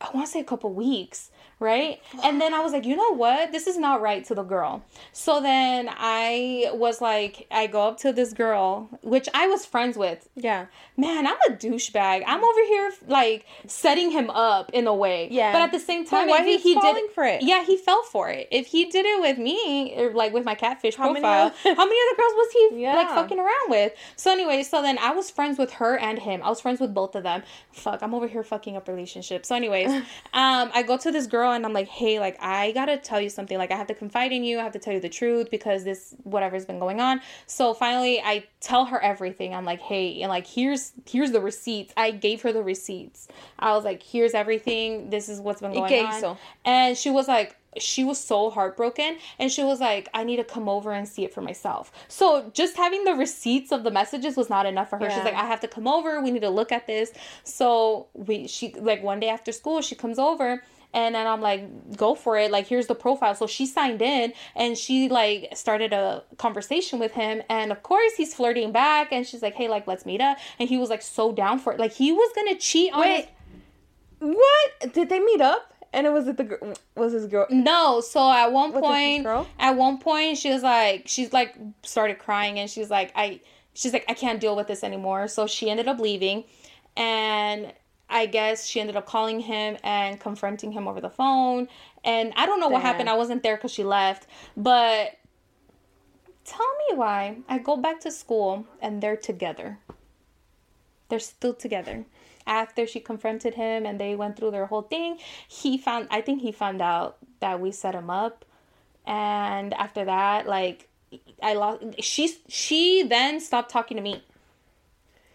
Speaker 2: I want to say a couple weeks, right? And then I was like, you know what? This is not right to the girl. So then I was like, I go up to this girl, which I was friends with.
Speaker 1: Yeah.
Speaker 2: Man, I'm a douchebag. I'm over here like setting him up in a way.
Speaker 1: Yeah.
Speaker 2: But at the same time,
Speaker 1: why
Speaker 2: he
Speaker 1: falling
Speaker 2: did
Speaker 1: for it?
Speaker 2: Yeah, he fell for it. If he did it with me, or like with my catfish
Speaker 1: How
Speaker 2: profile,
Speaker 1: other-
Speaker 2: how many other girls was he like fucking around with? So anyway, so then I was friends with her and him. I was friends with both of them. Fuck, I'm over here fucking up relationships. So anyways, (laughs) um, I go to this girl and I'm like, hey, like I gotta tell you something. Like I have to confide in you. I have to tell you the truth because this whatever's been going on. So finally, I tell her everything. I'm like, hey, and like here's here's the receipts. I gave her the receipts. I was like, here's everything. This is what's been going on.
Speaker 1: hizo?
Speaker 2: And she was like, she was so heartbroken and she was like, I need to come over and see it for myself. So just having the receipts of the messages was not enough for her. She's like, I have to come over. We need to look at this. So we she like one day after school, she comes over and then I'm like, go for it. Like, here's the profile. So she signed in and she like started a conversation with him. And of course, he's flirting back. And she's like, hey, like, let's meet up. And he was like so down for it. Like, he was gonna cheat on his-
Speaker 1: What? Did they meet up? And it was it the was his girl?
Speaker 2: No, so at one
Speaker 1: Was
Speaker 2: point, at one point, she was like, she's like started crying, and she's like, I, she's like, I can't deal with this anymore. So she ended up leaving, and I guess she ended up calling him and confronting him over the phone. And I don't know what happened. I wasn't there because she left, but tell me why I go back to school and they're together. They're still together. After she confronted him and they went through their whole thing, he found I think he found out that we set him up. And after that, like I lost she she then stopped talking to me.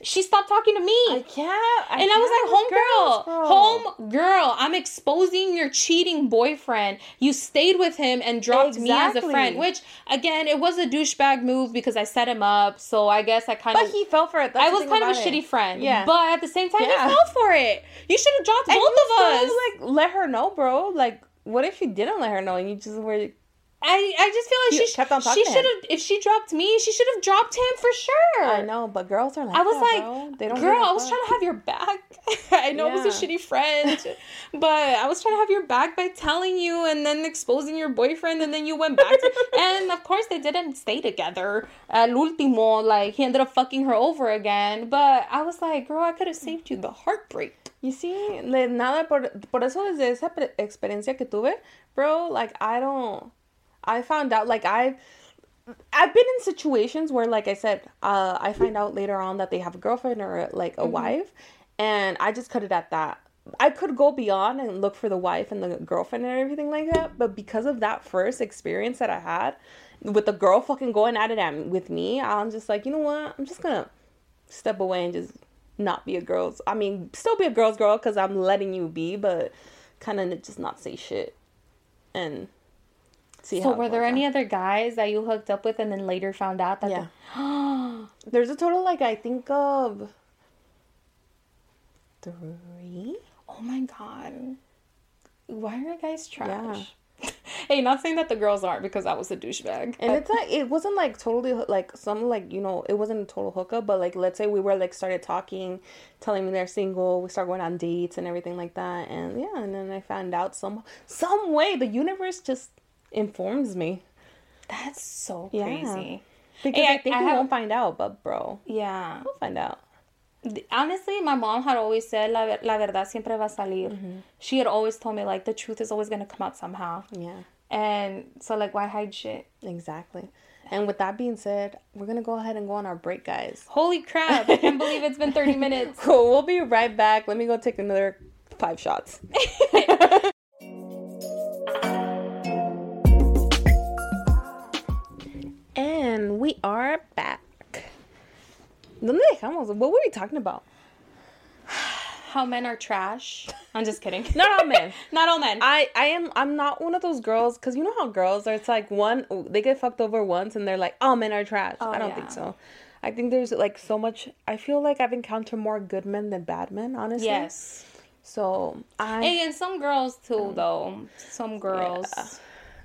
Speaker 2: She stopped talking to me.
Speaker 1: I can't. I
Speaker 2: and I was like,
Speaker 1: with
Speaker 2: home
Speaker 1: girls,
Speaker 2: girl,
Speaker 1: bro."
Speaker 2: home girl, I'm exposing your cheating boyfriend. You stayed with him and dropped me as a friend, which again, it was a douchebag move because I set him up. So I guess I kind
Speaker 1: But
Speaker 2: of.
Speaker 1: But he fell for it. That's
Speaker 2: I was kind of a
Speaker 1: it.
Speaker 2: shitty friend.
Speaker 1: Yeah.
Speaker 2: But at the same time,
Speaker 1: Yeah.
Speaker 2: he fell for it. You should have dropped
Speaker 1: And
Speaker 2: both of us.
Speaker 1: Like, let her know, bro. Like, what if you didn't let her know and you just were?
Speaker 2: I, I just feel like
Speaker 1: You
Speaker 2: she
Speaker 1: kept on talking him.
Speaker 2: should have if she dropped me, she should have dropped him for sure.
Speaker 1: I know, but girls are like.
Speaker 2: I was
Speaker 1: that,
Speaker 2: like,
Speaker 1: bro. they don't.
Speaker 2: girl, I was trying to have your back. (laughs) I know it was a shitty friend, but I was trying to have your back by telling you and then exposing your boyfriend, and then you went back. to (laughs) And of course, they didn't stay together. Al último, like he ended up fucking her over again. But I was like, girl, I could have saved you the heartbreak.
Speaker 1: You see, le- nada por, por eso desde esa experiencia que tuve, bro, like I don't I found out like I've I've been in situations where like I said, uh I find out later on that they have a girlfriend or like a wife and I just cut it at that. I could go beyond and look for the wife and the girlfriend and everything like that, but because of that first experience that I had with the girl fucking going at it at, with me, I'm just like, you know what? I'm just gonna step away and just not be a girl's. I mean, still be a girl's girl because I'm letting you be, but kind of just not say shit and see
Speaker 2: So were there any
Speaker 1: out.
Speaker 2: other guys that you hooked up with and then later found out that
Speaker 1: Yeah.
Speaker 2: the- (gasps)
Speaker 1: There's a total like I think of three.
Speaker 2: Oh my god. Why are guys trash? (laughs) hey, not saying that the girls aren't because I was a douchebag.
Speaker 1: And it's like it wasn't like totally like some like you know it wasn't a total hookup, but like let's say we were like started talking, telling me they're single, we start going on dates and everything like that, and yeah, and then I found out some some way the universe just informs me
Speaker 2: That's so
Speaker 1: Yeah.
Speaker 2: crazy.
Speaker 1: because
Speaker 2: Hey,
Speaker 1: I, think
Speaker 2: I
Speaker 1: we
Speaker 2: have-
Speaker 1: won't find out, but bro,
Speaker 2: Yeah.
Speaker 1: we'll find out.
Speaker 2: Honestly, my mom had always said la, la verdad siempre va a salir. Mm-hmm. She had always told me like the truth is always gonna come out somehow.
Speaker 1: Yeah,
Speaker 2: And so like why hide shit?
Speaker 1: exactly. And with that being said, we're gonna go ahead and go on our break, guys.
Speaker 2: Holy crap, I can't believe it's been 30 (laughs) minutes.
Speaker 1: Cool. We'll be right back. Let me go take another five shots. (laughs) and we are back. ¿Dónde dejamos? What were we talking about?
Speaker 2: How men are trash. I'm just kidding. (laughs)
Speaker 1: Not all men. (laughs)
Speaker 2: Not all men.
Speaker 1: I I am I'm not one of those girls because you know how girls are. It's like one they get fucked over once and they're like, oh men are trash.
Speaker 2: Oh,
Speaker 1: I don't
Speaker 2: yeah.
Speaker 1: think so. I think there's like so much. I feel like I've encountered more good men than bad men. Honestly.
Speaker 2: yes.
Speaker 1: So I
Speaker 2: Hey, and some girls too, mm. though. Some girls.
Speaker 1: Yeah.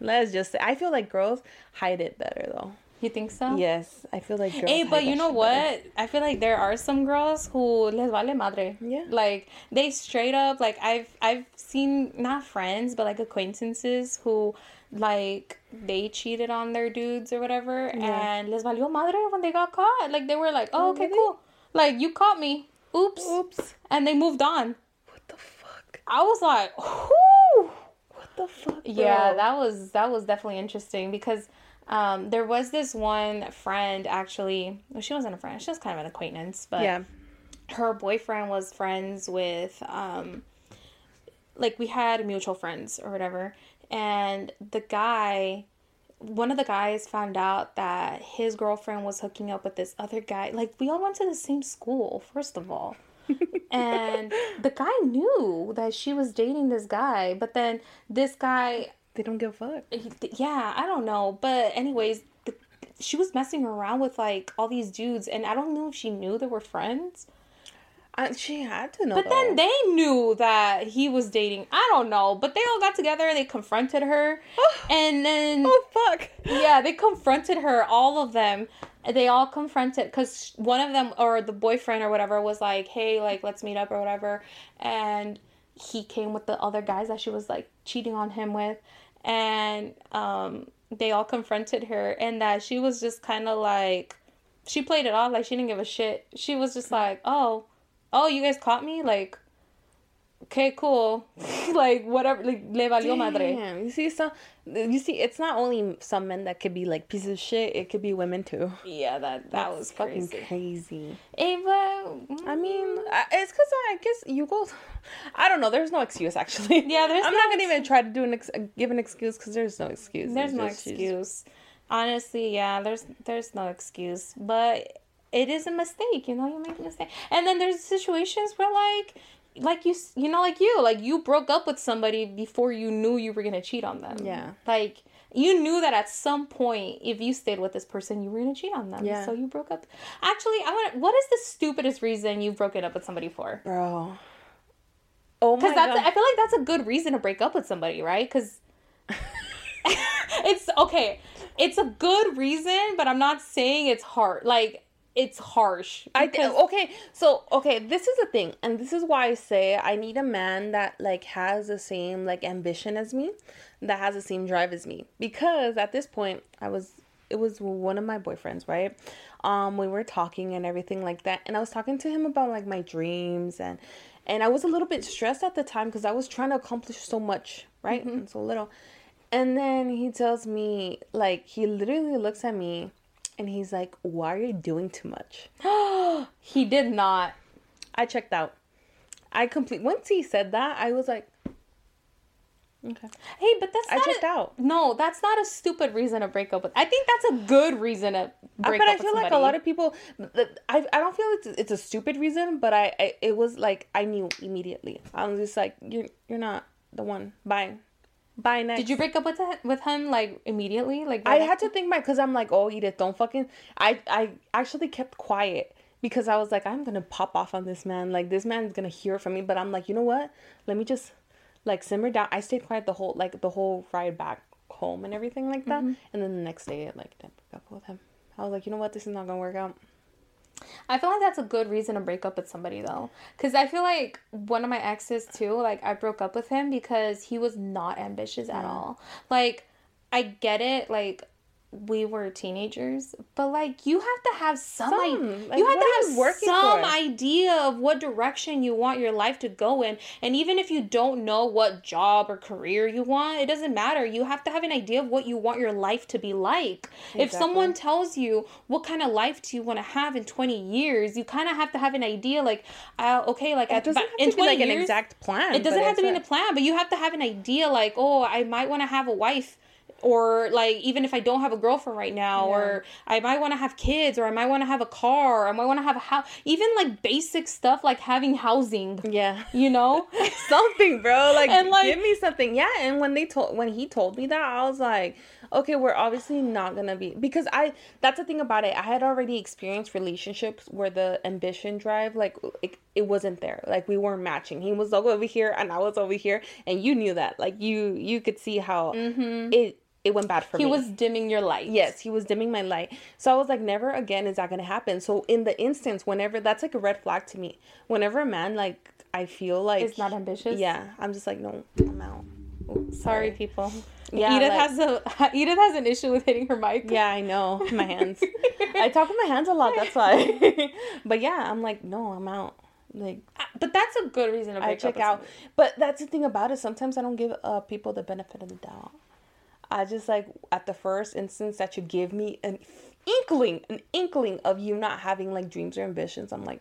Speaker 1: let's just say I feel like girls hide it better though.
Speaker 2: You think so?
Speaker 1: Yes, I feel like girls.
Speaker 2: Hey, but you know
Speaker 1: shit better.
Speaker 2: what? I feel like there are some girls who les vale madre.
Speaker 1: Yeah.
Speaker 2: Like they straight up like I've I've seen not friends but like acquaintances who like they cheated on their dudes or whatever and les valió madre when they got caught. Like they were like, oh, "Oh, okay,
Speaker 1: really?
Speaker 2: cool. Like you caught me. Oops."
Speaker 1: Oops.
Speaker 2: And they moved on.
Speaker 1: What the fuck?
Speaker 2: I was like, "Whoo!"
Speaker 1: What the fuck?
Speaker 2: Yeah, that was that was definitely interesting because um, there was this one friend actually. Well, she wasn't a friend; she was kind of an acquaintance. But
Speaker 1: yeah.
Speaker 2: her boyfriend was friends with, um, like we had mutual friends or whatever, and the guy. One of the guys found out that his girlfriend was hooking up with this other guy. Like we all went to the same school, first of all. (laughs) and the guy knew that she was dating this guy, but then this guy
Speaker 1: They don't give a fuck.
Speaker 2: yeah, I don't know. But anyways, the, she was messing around with like all these dudes, and I don't know if she knew they were friends.
Speaker 1: Uh, she had to know.
Speaker 2: But then they knew that he was dating. I don't know. But they all got together. They confronted her, (sighs) and then
Speaker 1: Oh fuck.
Speaker 2: yeah, they confronted her. All of them. They all confronted because one of them or the boyfriend or whatever was like, "Hey, like let's meet up or whatever," and he came with the other guys that she was like cheating on him with, and um, they all confronted her, and that she was just kind of like, she played it off like she didn't give a shit. She was just like, "Oh, oh, you guys caught me," like. Okay, cool. (laughs) like whatever, like le valió madre.
Speaker 1: Damn, you see some. You see, it's not only some men that could be like pieces of shit. It could be women too.
Speaker 2: Yeah, that that was
Speaker 1: fucking
Speaker 2: crazy.
Speaker 1: crazy.
Speaker 2: Eh, Ava,
Speaker 1: I mm, mean, it's because I guess you go. I don't know. There's no excuse actually.
Speaker 2: Yeah, there's
Speaker 1: I'm
Speaker 2: no
Speaker 1: not gonna even try to do an ex- give an excuse because there's no excuse.
Speaker 2: there's no
Speaker 1: just-
Speaker 2: excuse. Honestly, yeah, there's there's no excuse. But it is a mistake, you know. You make a mistake, and then there's situations where like. Like you, you know, like you, like you broke up with somebody before you knew you were gonna cheat on them.
Speaker 1: Yeah.
Speaker 2: Like you knew that at some point, if you stayed with this person, you were gonna cheat on them.
Speaker 1: Yeah.
Speaker 2: So you broke up. Actually, I want. What is the stupidest reason you've broken up with somebody for?
Speaker 1: bro. Oh my
Speaker 2: Because that's,
Speaker 1: god.
Speaker 2: I feel like that's a good reason to break up with somebody, right? Because (laughs) (laughs) it's okay. It's a good reason, but I'm not saying it's hard. Like it's harsh.
Speaker 1: I
Speaker 2: because-
Speaker 1: okay, so okay, this is the thing, and this is why I say I need a man that like has the same like ambition as me, that has the same drive as me. Because at this point, I was it was one of my boyfriends, right? Um, we were talking and everything like that, and I was talking to him about like my dreams and and I was a little bit stressed at the time because I was trying to accomplish so much, right, and so little. And then he tells me, like, he literally looks at me and he's like, Why are you doing too much? (gasps)
Speaker 2: he did not.
Speaker 1: I checked out. I complete once he said that, I was like, Okay.
Speaker 2: Hey, but that's
Speaker 1: I checked
Speaker 2: a,
Speaker 1: out.
Speaker 2: No, that's not a stupid reason to break up with. I think that's a good reason to break
Speaker 1: but
Speaker 2: up But
Speaker 1: I feel
Speaker 2: with
Speaker 1: like a lot of people, I, I don't feel it's, it's a stupid reason, but I, I it was like I knew immediately. I was just like, you're you're not the one. Bye, bye next.
Speaker 2: Did you break up with that, with him like immediately? Like
Speaker 1: I had to think my because I'm like, oh, Edith, don't fucking. I I actually kept quiet because I was like, I'm gonna pop off on this man. Like this man's gonna hear from me. But I'm like, you know what? Let me just like simmer down. I stayed quiet the whole like the whole ride back home and everything like that. Mm-hmm. And then the next day, I like broke up with him. I was like, you know what? This is not gonna work out.
Speaker 2: I feel like that's a good reason to break up with somebody though, because I feel like one of my exes too. Like I broke up with him because he was not ambitious at mm. all. Like I get it. Like we were teenagers, but like you have to have some,
Speaker 1: Some, like,
Speaker 2: you have to have some
Speaker 1: for?
Speaker 2: idea of what direction you want your life to go in. And even if you don't know what job or career you want, it doesn't matter. You have to have an idea of what you want your life to be like. If someone tells you what kind of life do you want to have in 20 years, you kind of have to have an idea like, uh, okay, like
Speaker 1: It doesn't
Speaker 2: ba-
Speaker 1: have
Speaker 2: in
Speaker 1: to be
Speaker 2: 20
Speaker 1: like an exact plan.
Speaker 2: it doesn't have to be in a plan, but you have to have an idea like, oh, I might want to have a wife. Or like even if I don't have a girlfriend right now, or I might want to have kids, or I might want to have a car, or I might want to have a house. Even like basic stuff like having housing,
Speaker 1: yeah.
Speaker 2: you know. (laughs)
Speaker 1: something, bro. Like,
Speaker 2: And, like-
Speaker 1: give me something. Yeah, and when they told when he told me that, I was like, okay, we're obviously not gonna be because I that's the thing about it. I had already experienced relationships where the ambition drive, like it, it wasn't there. Like we weren't matching. He was over here and I was over here, and you knew that. Like you you could see how mm-hmm. it it went bad for
Speaker 2: Mm-hmm. he was dimming your light.
Speaker 1: Yes, he was dimming my light. So I was like, never again is that gonna happen. So in the instance, whenever that's like a red flag to me. Whenever a man like I feel like
Speaker 2: It's not ambitious?
Speaker 1: Yeah, I'm just like, no, I'm out. Oh,
Speaker 2: Sorry, people.
Speaker 1: Yeah,
Speaker 2: Edith
Speaker 1: like-
Speaker 2: has a (laughs) Edith has an issue with hitting her mic.
Speaker 1: Yeah, I know. My hands. (laughs) I talk with my hands a lot. That's why. (laughs) but yeah, I'm like, no, I'm out. Like
Speaker 2: but that's a good reason to break
Speaker 1: I check out. But that's the thing about it. Sometimes I don't give uh people the benefit of the doubt. I just like at the first instance that you give me an inkling, an inkling of you not having like dreams or ambitions. I'm like,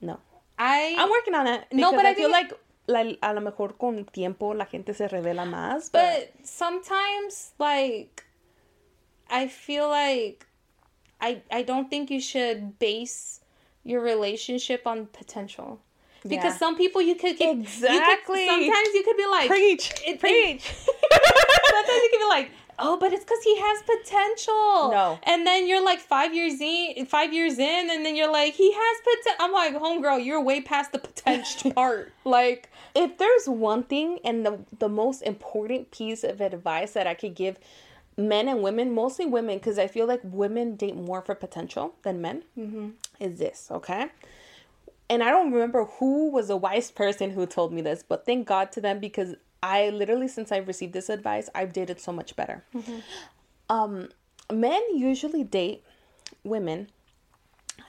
Speaker 1: no.
Speaker 2: I
Speaker 1: I'm working on it.
Speaker 2: No, but I
Speaker 1: I feel like la, a lo mejor con tiempo la gente se revela más. But,
Speaker 2: but sometimes like i feel like i i don't think you should base your relationship on potential because
Speaker 1: Yeah.
Speaker 2: some people you could you could-
Speaker 1: Exactly.
Speaker 2: sometimes you could be like
Speaker 1: preach,
Speaker 2: it-
Speaker 1: preach. (laughs)
Speaker 2: sometimes you could be like oh but it's because he has potential
Speaker 1: No.
Speaker 2: and then you're like five years in five years in and then you're like he has potential i'm like homegirl you're way past the potential (laughs) part like
Speaker 1: if there's one thing and the the most important piece of advice that I could give men and women, mostly women, because I feel like women date more for potential than men, mm-hmm. is this, okay? And I don't remember who was a wise person who told me this, but thank God to them because I literally, since I've received this advice, I've dated so much better. Um, men usually date women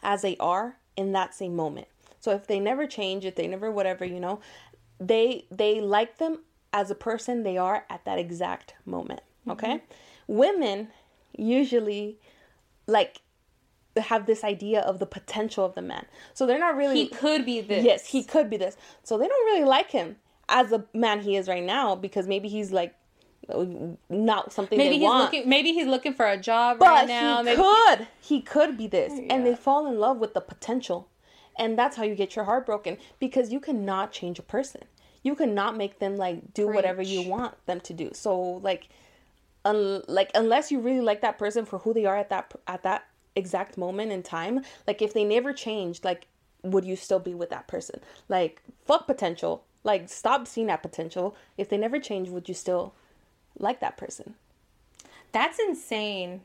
Speaker 1: as they are in that same moment. So if they never change, if they never whatever, you know, they they like them as a person they are at that exact moment. Okay? Women usually like have this idea of the potential of the man. So they're not really
Speaker 2: he could be this
Speaker 1: Yes, he could be this. So they don't really like him as a man he is right now because maybe he's like not something
Speaker 2: maybe
Speaker 1: they
Speaker 2: he's
Speaker 1: want.
Speaker 2: looking maybe he's looking for a job
Speaker 1: But
Speaker 2: right now
Speaker 1: he
Speaker 2: maybe
Speaker 1: could. He could be this. And they fall in love with the potential. And that's how you get your heart broken because you cannot change a person. You cannot make them like do whatever you want them to do. So like un- like unless you really like that person for who they are at that at that exact moment in time, like if they never changed, like would you still be with that person? Like fuck potential. Like stop seeing that potential. If they never change, would you still like that person?
Speaker 2: That's insane.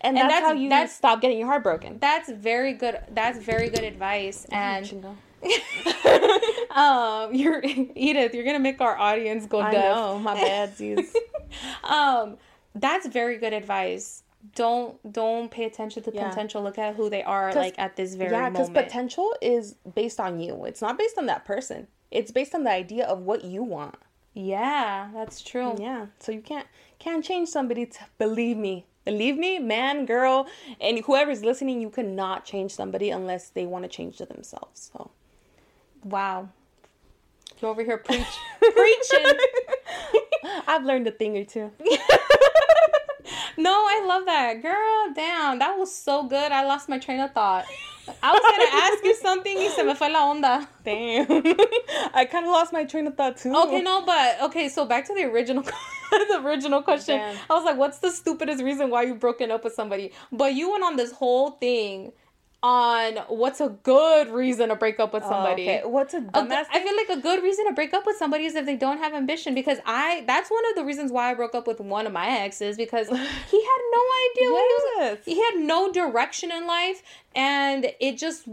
Speaker 1: And,
Speaker 2: And
Speaker 1: that's,
Speaker 2: that's-
Speaker 1: how you
Speaker 2: that's-
Speaker 1: stop getting your heart broken.
Speaker 2: That's very good. That's very good advice. And (laughs) um, you're Edith. You're gonna make our audience go
Speaker 1: I
Speaker 2: deaf.
Speaker 1: know, my bad. (laughs)
Speaker 2: Um, that's very good advice. Don't don't pay attention to
Speaker 1: Yeah.
Speaker 2: potential. Look at who they are like at this very moment.
Speaker 1: yeah, because potential is based on you. It's not based on that person. It's based on the idea of what you want.
Speaker 2: Yeah, that's true.
Speaker 1: Yeah. So you can't can't change somebody to believe me. Believe me, man, girl, and whoever's listening, you cannot change somebody unless they want to change to themselves. So
Speaker 2: Wow. You over here preach (laughs) preaching.
Speaker 1: I've learned a thing or two. (laughs)
Speaker 2: No, I love that. Girl, damn. That was so good. I lost my train of thought. I was gonna ask you something y se me fue la onda.
Speaker 1: Damn. (laughs) I kind of lost my train of thought too.
Speaker 2: Okay, no, but okay, so back to the original (laughs) the original question.
Speaker 1: Damn.
Speaker 2: I was like, what's the stupidest reason why you've broken up with somebody? But you went on this whole thing on what's a good reason to break up with
Speaker 1: Oh,
Speaker 2: somebody.
Speaker 1: okay. What's a
Speaker 2: A I feel like a good reason to break up with somebody is if they don't have ambition because I that's one of the reasons why I broke up with one of my exes because (laughs) he had no idea what he was
Speaker 1: Yes.
Speaker 2: he had no direction in life and it just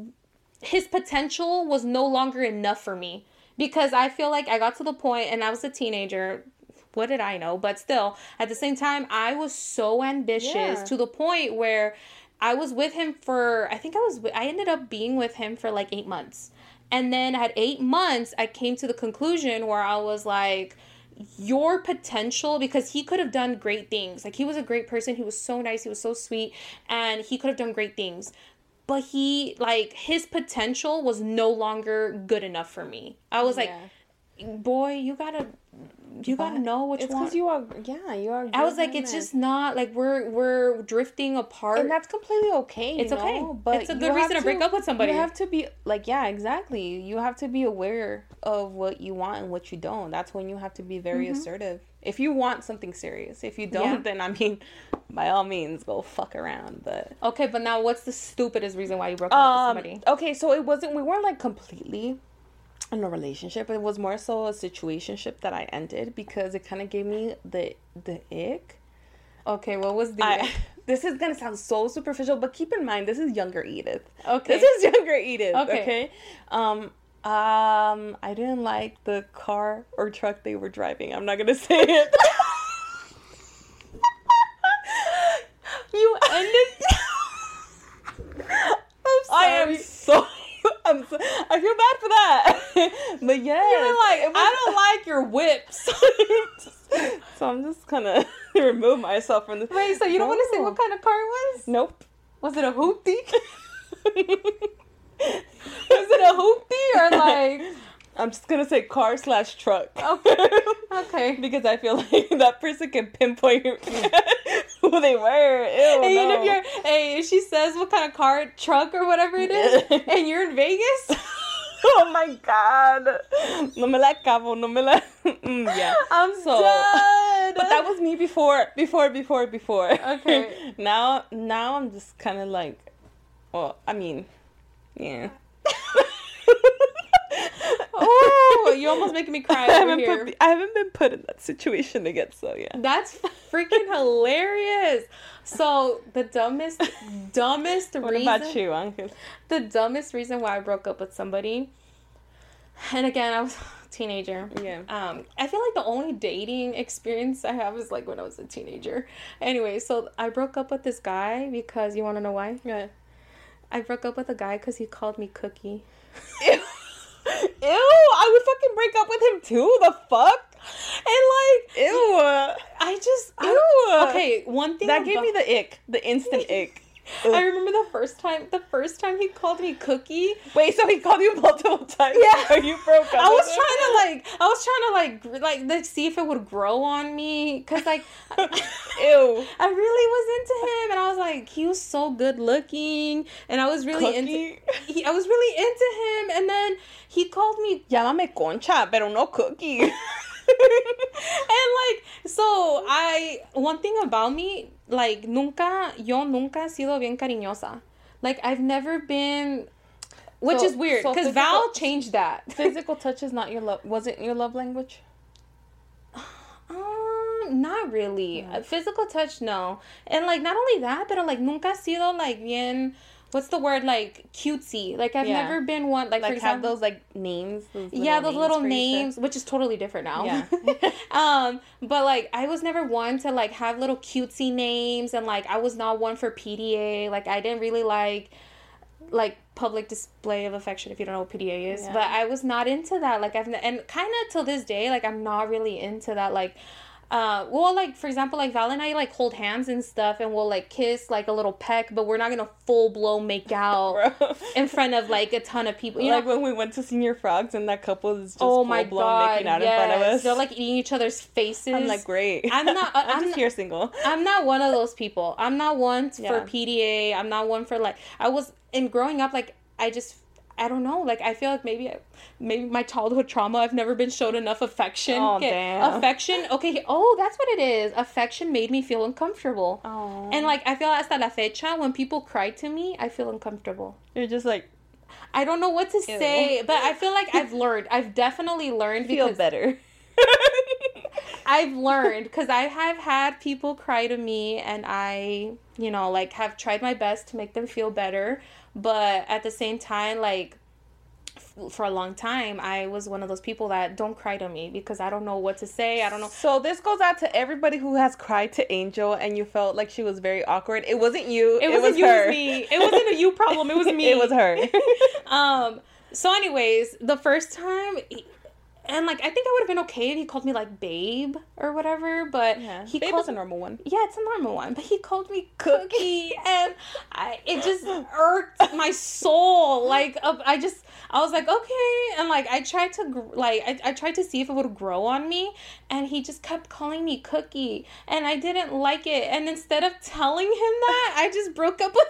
Speaker 2: his potential was no longer enough for me because I feel like I got to the point and I was a teenager what did I know but still at the same time I was so ambitious
Speaker 1: Yeah.
Speaker 2: to the point where I was with him for I think I was I ended up being with him for like 8 months and then at 8 months I came to the conclusion where I was like your potential because he could have done great things. Like he was a great person. He was so nice. He was so sweet and he could have done great things. But he like his potential was no longer good enough for me. I was like, boy, you got to you got to know what
Speaker 1: it's
Speaker 2: want.
Speaker 1: because you are. Yeah, you are.
Speaker 2: I was like it's just not like we're we're drifting apart.
Speaker 1: and that's completely okay. you
Speaker 2: It's okay.
Speaker 1: But
Speaker 2: It's a good reason
Speaker 1: have
Speaker 2: to break up with somebody.
Speaker 1: You have to be like, yeah, exactly. You have to be aware of what you want and what you don't. That's when you have to be very assertive. If you want something serious, if you don't,
Speaker 2: Mm-hmm. Yeah.
Speaker 1: then I mean, (laughs) by all means, go fuck around. But
Speaker 2: okay, but now what's the stupidest reason why you broke up
Speaker 1: um,
Speaker 2: with somebody?
Speaker 1: okay, so it wasn't. We weren't like completely in a relationship. It was more so a situationship that I ended because it kind of gave me the the ick.
Speaker 2: Okay, what was the
Speaker 1: I, (laughs) this is gonna sound so superficial, but keep in mind this is younger Edith.
Speaker 2: Okay.
Speaker 1: This is (laughs) younger Edith.
Speaker 2: Okay.
Speaker 1: Okay. Um. Um. I didn't like the car or truck they were driving. I'm not gonna (laughs) say it.
Speaker 2: you ended I'm sorry.
Speaker 1: I am so. I'm so, I feel bad for that. (laughs) but yeah,
Speaker 2: You're like, I don't like your whips. (laughs) (laughs)
Speaker 1: so I'm just gonna remove myself from this.
Speaker 2: Wait, so you don't want to say what kind of car it was?
Speaker 1: Nope.
Speaker 2: Was it a hoopty? was it a hoopty or like?
Speaker 1: I'm just gonna say car slash truck.
Speaker 2: Okay. (laughs) Okay.
Speaker 1: because I feel like (laughs) that person can pinpoint (laughs) who they were. Ew,
Speaker 2: And
Speaker 1: no.
Speaker 2: if you're, hey, if she says what kind of car, truck, or whatever it is, and you're in Vegas,
Speaker 1: oh my god. No me la acabo, no me la. Mm, yeah.
Speaker 2: I'm
Speaker 1: So-
Speaker 2: dead.
Speaker 1: But that was me before, before, before, before.
Speaker 2: Okay.
Speaker 1: now, now I'm just kind of like, well, I mean, yeah.
Speaker 2: Oh, you're almost (laughs) making me cry
Speaker 1: I haven't,
Speaker 2: here.
Speaker 1: put, I haven't been put in that situation again, so yeah.
Speaker 2: That's freaking hilarious. So the dumbest, dumbest (laughs)
Speaker 1: What
Speaker 2: reason.
Speaker 1: about you, Angel?
Speaker 2: The dumbest reason why I broke up with somebody. And again, I was a teenager.
Speaker 1: Yeah.
Speaker 2: Um, I feel like the only dating experience I have is like when I was a teenager. Anyway, so I broke up with this guy because you want to know why?
Speaker 1: Yeah.
Speaker 2: I broke up with a guy because he called me Cookie.
Speaker 1: Ew. I would fucking break up with him too. The fuck?
Speaker 2: And like,
Speaker 1: Ew.
Speaker 2: I just I-
Speaker 1: Ew.
Speaker 2: okay. One thing
Speaker 1: That gave me the ick, the instant (laughs) ick.
Speaker 2: Uh, I remember the first time. The first time he called me Cookie.
Speaker 1: Wait, so he called you multiple times?
Speaker 2: Yeah. (laughs)
Speaker 1: you broke up.
Speaker 2: I was trying to like, I was trying to like, like, like see if it would grow on me, cause like, (laughs)
Speaker 1: Ew. (laughs)
Speaker 2: I really was into him, and I was like, he was so good looking, and I was really into, he, I was really into him, and then he called me,
Speaker 1: Llámame concha, pero no cookie.
Speaker 2: and like, I, one thing about me, like, nunca, yo nunca he sido bien cariñosa, like, I've never been. Which
Speaker 1: So-
Speaker 2: is weird,
Speaker 1: so
Speaker 2: because
Speaker 1: physical-
Speaker 2: Val changed that. (laughs)
Speaker 1: Physical touch is not your love. Wasn't your love language? (sighs)
Speaker 2: Um, not really. Physical touch, no. And like not only that, but like nunca sido like bien. What's the word like cutesy? Like I've
Speaker 1: Yeah.
Speaker 2: never been one like,
Speaker 1: Like
Speaker 2: for
Speaker 1: have
Speaker 2: example,
Speaker 1: those like names. Those
Speaker 2: yeah those little
Speaker 1: for each
Speaker 2: names, which is totally different now.
Speaker 1: Yeah. (laughs)
Speaker 2: um, but like I was never one to like have little cutesy names, and like I was not one for PDA. Like I didn't really like. like public display of affection if you don't know what PDA is.
Speaker 1: Yeah.
Speaker 2: But I was not into that. Like I've and kind of till this day, like I'm not really into that. Like, uh, well, like for example, like Val and I like hold hands and stuff, and we'll like kiss like a little peck, but we're not gonna full blown make (laughs) out in front of like a ton of people. You
Speaker 1: like
Speaker 2: know.
Speaker 1: when we went to Señor Frog's and that couple is just
Speaker 2: Oh my
Speaker 1: blown
Speaker 2: god!
Speaker 1: making out
Speaker 2: yes.
Speaker 1: in front of us.
Speaker 2: They're like eating each other's faces.
Speaker 1: I'm like, great.
Speaker 2: I'm not- (laughs)
Speaker 1: I'm,
Speaker 2: I'm
Speaker 1: just
Speaker 2: not-
Speaker 1: here single.
Speaker 2: I'm not one of those people. I'm not one for PDA. I'm not one for like I was in growing up like I just I don't know. Like I feel like maybe maybe my childhood trauma. I've never been shown enough affection.
Speaker 1: Oh,
Speaker 2: Okay,
Speaker 1: damn.
Speaker 2: Affection. Okay. Oh, that's what it is. Affection made me feel uncomfortable.
Speaker 1: Oh.
Speaker 2: And like I feel hasta la fecha when people cry to me, I feel uncomfortable.
Speaker 1: you're just like
Speaker 2: I don't know what to say, but I feel like I've (laughs) learned. I've definitely learned
Speaker 1: feel better. (laughs)
Speaker 2: I've (laughs) learned because I have had people cry to me and I, you know, like have tried my best to make them feel better. But at the same time, like for a long time, I was one of those people that don't cry to me because I don't know what to say. I don't know.
Speaker 1: So this goes out to everybody who has cried to Angel and you felt like she was very awkward. It wasn't you.
Speaker 2: It, wasn't
Speaker 1: was
Speaker 2: you,
Speaker 1: her.
Speaker 2: it was me. It wasn't a you problem. It was me. (laughs)
Speaker 1: it was her. (laughs)
Speaker 2: um. So, anyways, the first time. And like I think I would have been okay if he called me like babe or whatever, but
Speaker 1: yeah.
Speaker 2: he
Speaker 1: Babe
Speaker 2: called
Speaker 1: is a normal one.
Speaker 2: Yeah, it's a normal one, but he called me cookie, (laughs) and I it just irked my soul. Like uh, I just I was like okay, and like I tried to gr- like I, I tried to see if it would grow on me, and he just kept calling me cookie, and I didn't like it. And instead of telling him that, I just broke up with.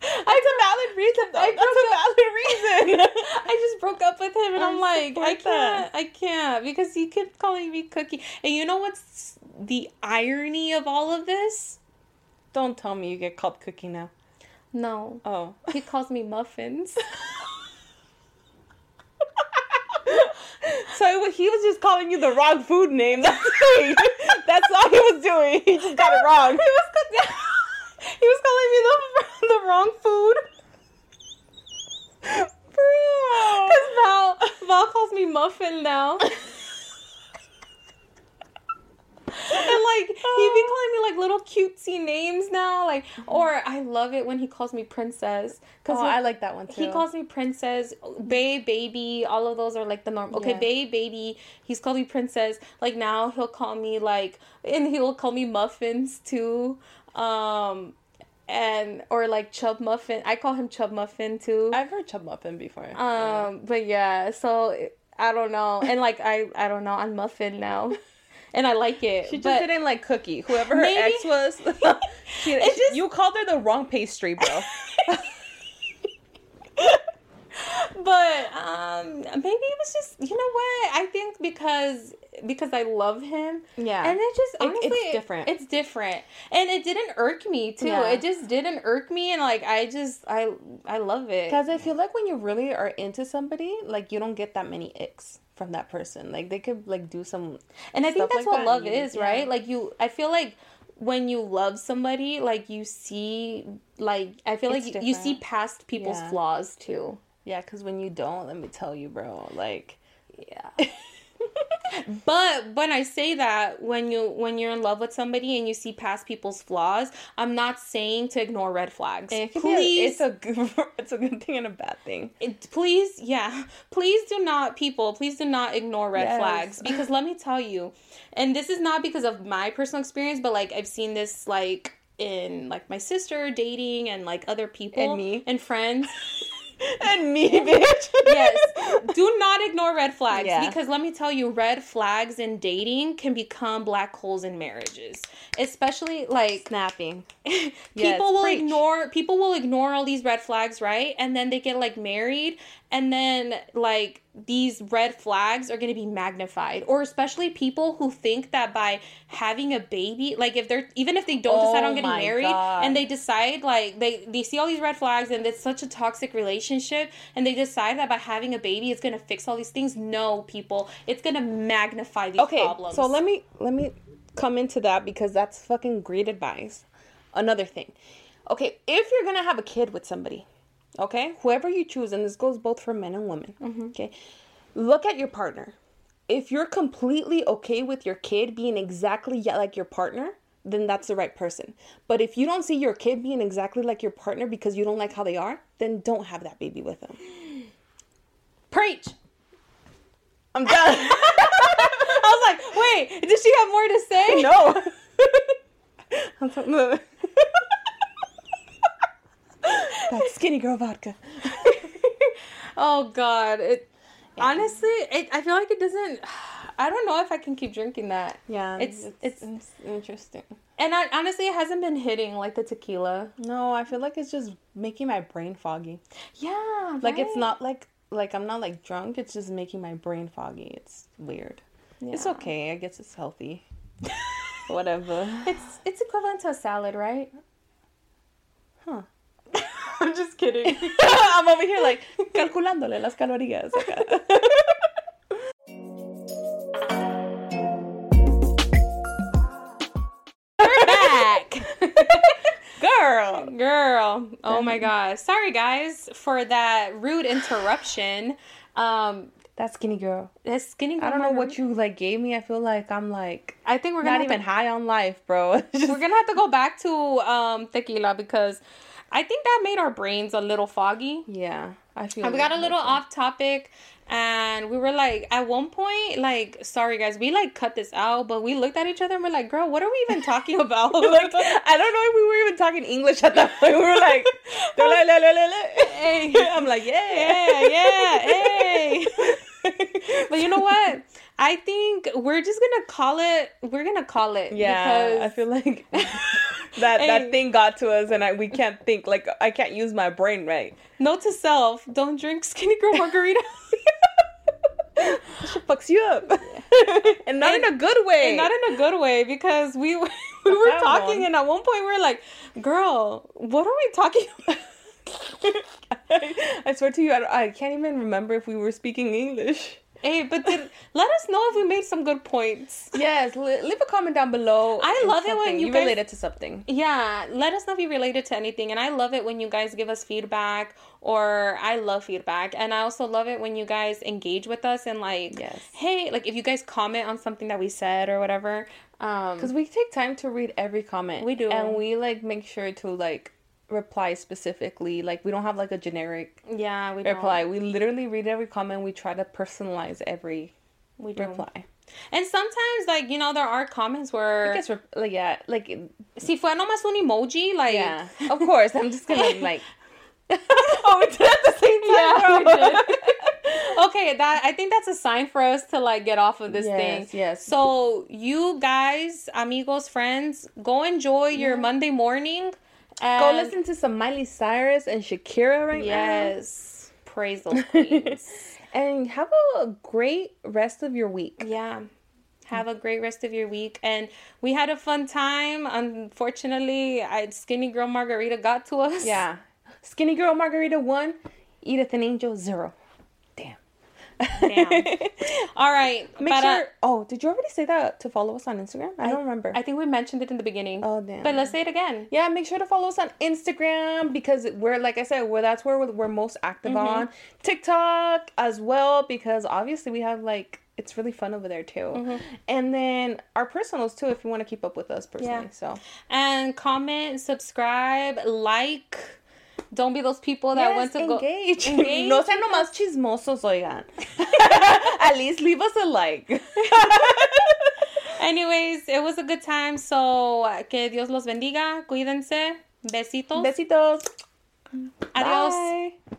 Speaker 1: That's a valid reason. Though.
Speaker 2: I
Speaker 1: That's a valid reason. (laughs) (laughs)
Speaker 2: I just broke up with him, and I'm
Speaker 1: I
Speaker 2: like, I can't, I can't, because he kept calling me cookie. And you know what's the irony of all of this?
Speaker 1: Don't tell me you get called Cookie now.
Speaker 2: No,
Speaker 1: Oh.
Speaker 2: he calls me muffins. (laughs)
Speaker 1: So he was just calling you the wrong food name. That's. That's all he was doing. He just got it wrong.
Speaker 2: he was (laughs) he was calling me the (laughs) the wrong food.
Speaker 1: Bro.
Speaker 2: Cause Val Val calls me muffin now. (laughs) And like he'd be oh. calling me like little cutesy names now, like or I love it when he calls me princess.
Speaker 1: Oh,
Speaker 2: he-
Speaker 1: I like that one too.
Speaker 2: He calls me princess, babe, baby. All of those are like the norm. Okay,
Speaker 1: Yeah.
Speaker 2: babe, baby. He's called me princess. Like now he'll call me like, and he'll call me muffins too. Um, and or like chub muffin. I call him chub muffin too.
Speaker 1: I've heard chub muffin before.
Speaker 2: Um, but yeah, so I don't know, and like I, I don't know. I'm muffin now, and I like it.
Speaker 1: she just didn't like Cookie. Whoever her
Speaker 2: Maybe-
Speaker 1: ex was, (laughs) she, (laughs) she-
Speaker 2: just-
Speaker 1: you called her the wrong pastry, bro. (laughs)
Speaker 2: but um maybe it was just you know what i think because because i love him
Speaker 1: Yeah.
Speaker 2: and it just
Speaker 1: It-
Speaker 2: honestly
Speaker 1: it's different.
Speaker 2: it's different and it didn't irk me too
Speaker 1: Yeah.
Speaker 2: it just didn't irk me and like i just i i love it
Speaker 1: Because I feel like when you really are into somebody, like you don't get that many icks from that person. Like they could like do some.
Speaker 2: and i think that's
Speaker 1: like
Speaker 2: what
Speaker 1: that,
Speaker 2: love is
Speaker 1: yeah.
Speaker 2: right like you i feel like when you love somebody like you see like i feel
Speaker 1: It's
Speaker 2: like you, you see past people's
Speaker 1: Yeah.
Speaker 2: flaws too
Speaker 1: Yeah, because when you don't, let me tell you, bro. Like,
Speaker 2: Yeah. (laughs) but when I say that, when you when you're in love with somebody and you see past people's flaws, I'm not saying to ignore red flags.
Speaker 1: it be a-
Speaker 2: Please,
Speaker 1: it's a good, (laughs) it's a good thing and a bad thing.
Speaker 2: it- please, yeah, please do not, people, please do not ignore red
Speaker 1: Yes.
Speaker 2: flags because let me tell you, and this is not because of my personal experience, but like I've seen this like in like my sister dating and like other people
Speaker 1: And me.
Speaker 2: and friends. (laughs) (laughs)
Speaker 1: and me, bitch.
Speaker 2: yes. Do not ignore red flags
Speaker 1: Yeah.
Speaker 2: because let me tell you, red flags in dating can become black holes in marriages. Especially like
Speaker 1: Snapping. (laughs)
Speaker 2: people
Speaker 1: Yes,
Speaker 2: will
Speaker 1: preach.
Speaker 2: ignore people will ignore all these red flags, right? And then they get like married and then like these red flags are going to be magnified or especially people who think that by having a baby like if they're even if they don't decide
Speaker 1: Oh
Speaker 2: on getting married
Speaker 1: God.
Speaker 2: and they decide like they they see all these red flags and it's such a toxic relationship and they decide that by having a baby it's going to fix all these things no people. It's going to magnify these
Speaker 1: okay
Speaker 2: problems.
Speaker 1: so let me let me come into that because that's fucking great advice. Another thing. Okay if you're gonna have a kid with somebody okay whoever you choose and this goes both for men and women mm-hmm. okay look at your partner if you're completely okay with your kid being exactly like your partner then that's the right person. But if you don't see your kid being exactly like your partner because you don't like how they are, then don't have that baby with them. (gasps)
Speaker 2: Preach.
Speaker 1: I'm done. (laughs) (laughs)
Speaker 2: I was like, wait, does she have more to say?
Speaker 1: no. (laughs) I'm that skinny girl vodka. (laughs)
Speaker 2: Oh God. It honestly, it, I feel like it doesn't. (sighs) I don't know if I can keep drinking that.
Speaker 1: Yeah,
Speaker 2: It's- it's-
Speaker 1: interesting.
Speaker 2: And I, honestly, it hasn't been hitting like the tequila.
Speaker 1: No, I feel like it's just making my brain foggy.
Speaker 2: Yeah.
Speaker 1: Like it's not like like I'm not like drunk. It's just making my brain foggy. It's weird. It's okay. I guess it's healthy. (laughs) Whatever.
Speaker 2: It's it's equivalent to a salad, right?
Speaker 1: Huh. (laughs)
Speaker 2: I'm just kidding. (laughs)
Speaker 1: I'm over here like calculándole las calorías. (laughs)
Speaker 2: We're back.
Speaker 1: Girl.
Speaker 2: Girl. Oh my gosh. Sorry guys for that rude interruption. Um
Speaker 1: That skinny girl.
Speaker 2: this skinny girl.
Speaker 1: I don't know what you like gave me. I feel like I'm like
Speaker 2: I think we're
Speaker 1: not even
Speaker 2: to,
Speaker 1: high on life, bro.
Speaker 2: We're gonna have to go back to um tequila because I think that made our brains a little foggy.
Speaker 1: yeah, I feel.
Speaker 2: And we got a little off topic and we were like at one point like sorry guys we like cut this out but we looked at each other and we're like girl what are we even talking about (laughs)
Speaker 1: like I don't know if we were even talking English at that point. We were like, (laughs) they're like, la, la, la, la.
Speaker 2: Hey. (laughs)
Speaker 1: I'm like, yeah,
Speaker 2: yeah yeah hey but you know what I think we're just gonna call it we're gonna call it
Speaker 1: Yeah, I feel like that
Speaker 2: Hey.
Speaker 1: that thing got to us, and I we can't think like I can't use my brain right.
Speaker 2: note to self don't drink skinny girl (laughs) margarita
Speaker 1: That shit fucks you up, (laughs) and not in a good way.
Speaker 2: And not in a good way because we (laughs) we were talking and at one point we were like, "Girl, what are we talking about?"
Speaker 1: I swear to you, I, I can't even remember if we were speaking English.
Speaker 2: Hey, but let us know if we made some good points.
Speaker 1: Yes, leave a comment down below.
Speaker 2: I love it when you
Speaker 1: you
Speaker 2: guys-
Speaker 1: related to something.
Speaker 2: Yeah, let us know if you related to anything. And I love it when you guys give us feedback, or I love feedback. And I also love it when you guys engage with us and like,
Speaker 1: Yes.
Speaker 2: hey, like if you guys comment on something that we said or whatever. Um,
Speaker 1: Because we take time to read every comment.
Speaker 2: We do.
Speaker 1: and we like make sure to like reply specifically. Like we don't have like a generic
Speaker 2: yeah, we don't.
Speaker 1: reply. We literally read every comment. We try to personalize every
Speaker 2: We do.
Speaker 1: reply.
Speaker 2: And sometimes, like you know, there are comments where
Speaker 1: I guess like yeah, like
Speaker 2: si fue nomás un emoji, like
Speaker 1: yeah. of course, I'm just gonna (laughs) like. oh, we did at the same time.
Speaker 2: Yeah, we did. (laughs) okay, that I think that's a sign for us to like get off of this
Speaker 1: Yes,
Speaker 2: thing.
Speaker 1: yes.
Speaker 2: So you guys, amigos, friends, go enjoy your Monday morning. And
Speaker 1: Go listen to some Miley Cyrus and Shakira right now.
Speaker 2: Yes, praise those queens. (laughs)
Speaker 1: And have a great rest of your week.
Speaker 2: yeah. Have a great rest of your week, and we had a fun time. Unfortunately, I, Skinny Girl Margarita got to us.
Speaker 1: Yeah. Skinny Girl Margarita 1, Edith and Angel 0. (laughs)
Speaker 2: All right.
Speaker 1: Make
Speaker 2: but, uh,
Speaker 1: sure. oh, did you already say that to follow us on Instagram? I, don't remember.
Speaker 2: I think we mentioned it in the beginning.
Speaker 1: Oh, damn.
Speaker 2: But let's say it again.
Speaker 1: yeah, make sure to follow us on Instagram because we're like I said, we're that's where we're, we're most active
Speaker 2: Mm-hmm.
Speaker 1: on. TikTok as well because obviously we have like it's really fun over there too.
Speaker 2: Mm-hmm.
Speaker 1: And then our personals too if you want to keep up with us personally.
Speaker 2: Yeah.
Speaker 1: So
Speaker 2: And comment, subscribe, like. Don't be those people that
Speaker 1: yes,
Speaker 2: went to
Speaker 1: engage.
Speaker 2: go engage. (laughs)
Speaker 1: no sean nomás chismosos, oigan. (laughs) At least leave us a like. (laughs)
Speaker 2: Anyways, it was a good time. So uh, que Dios los bendiga. Cuídense. Besitos.
Speaker 1: Besitos.
Speaker 2: Adios.
Speaker 1: Bye.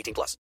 Speaker 3: 18 plus.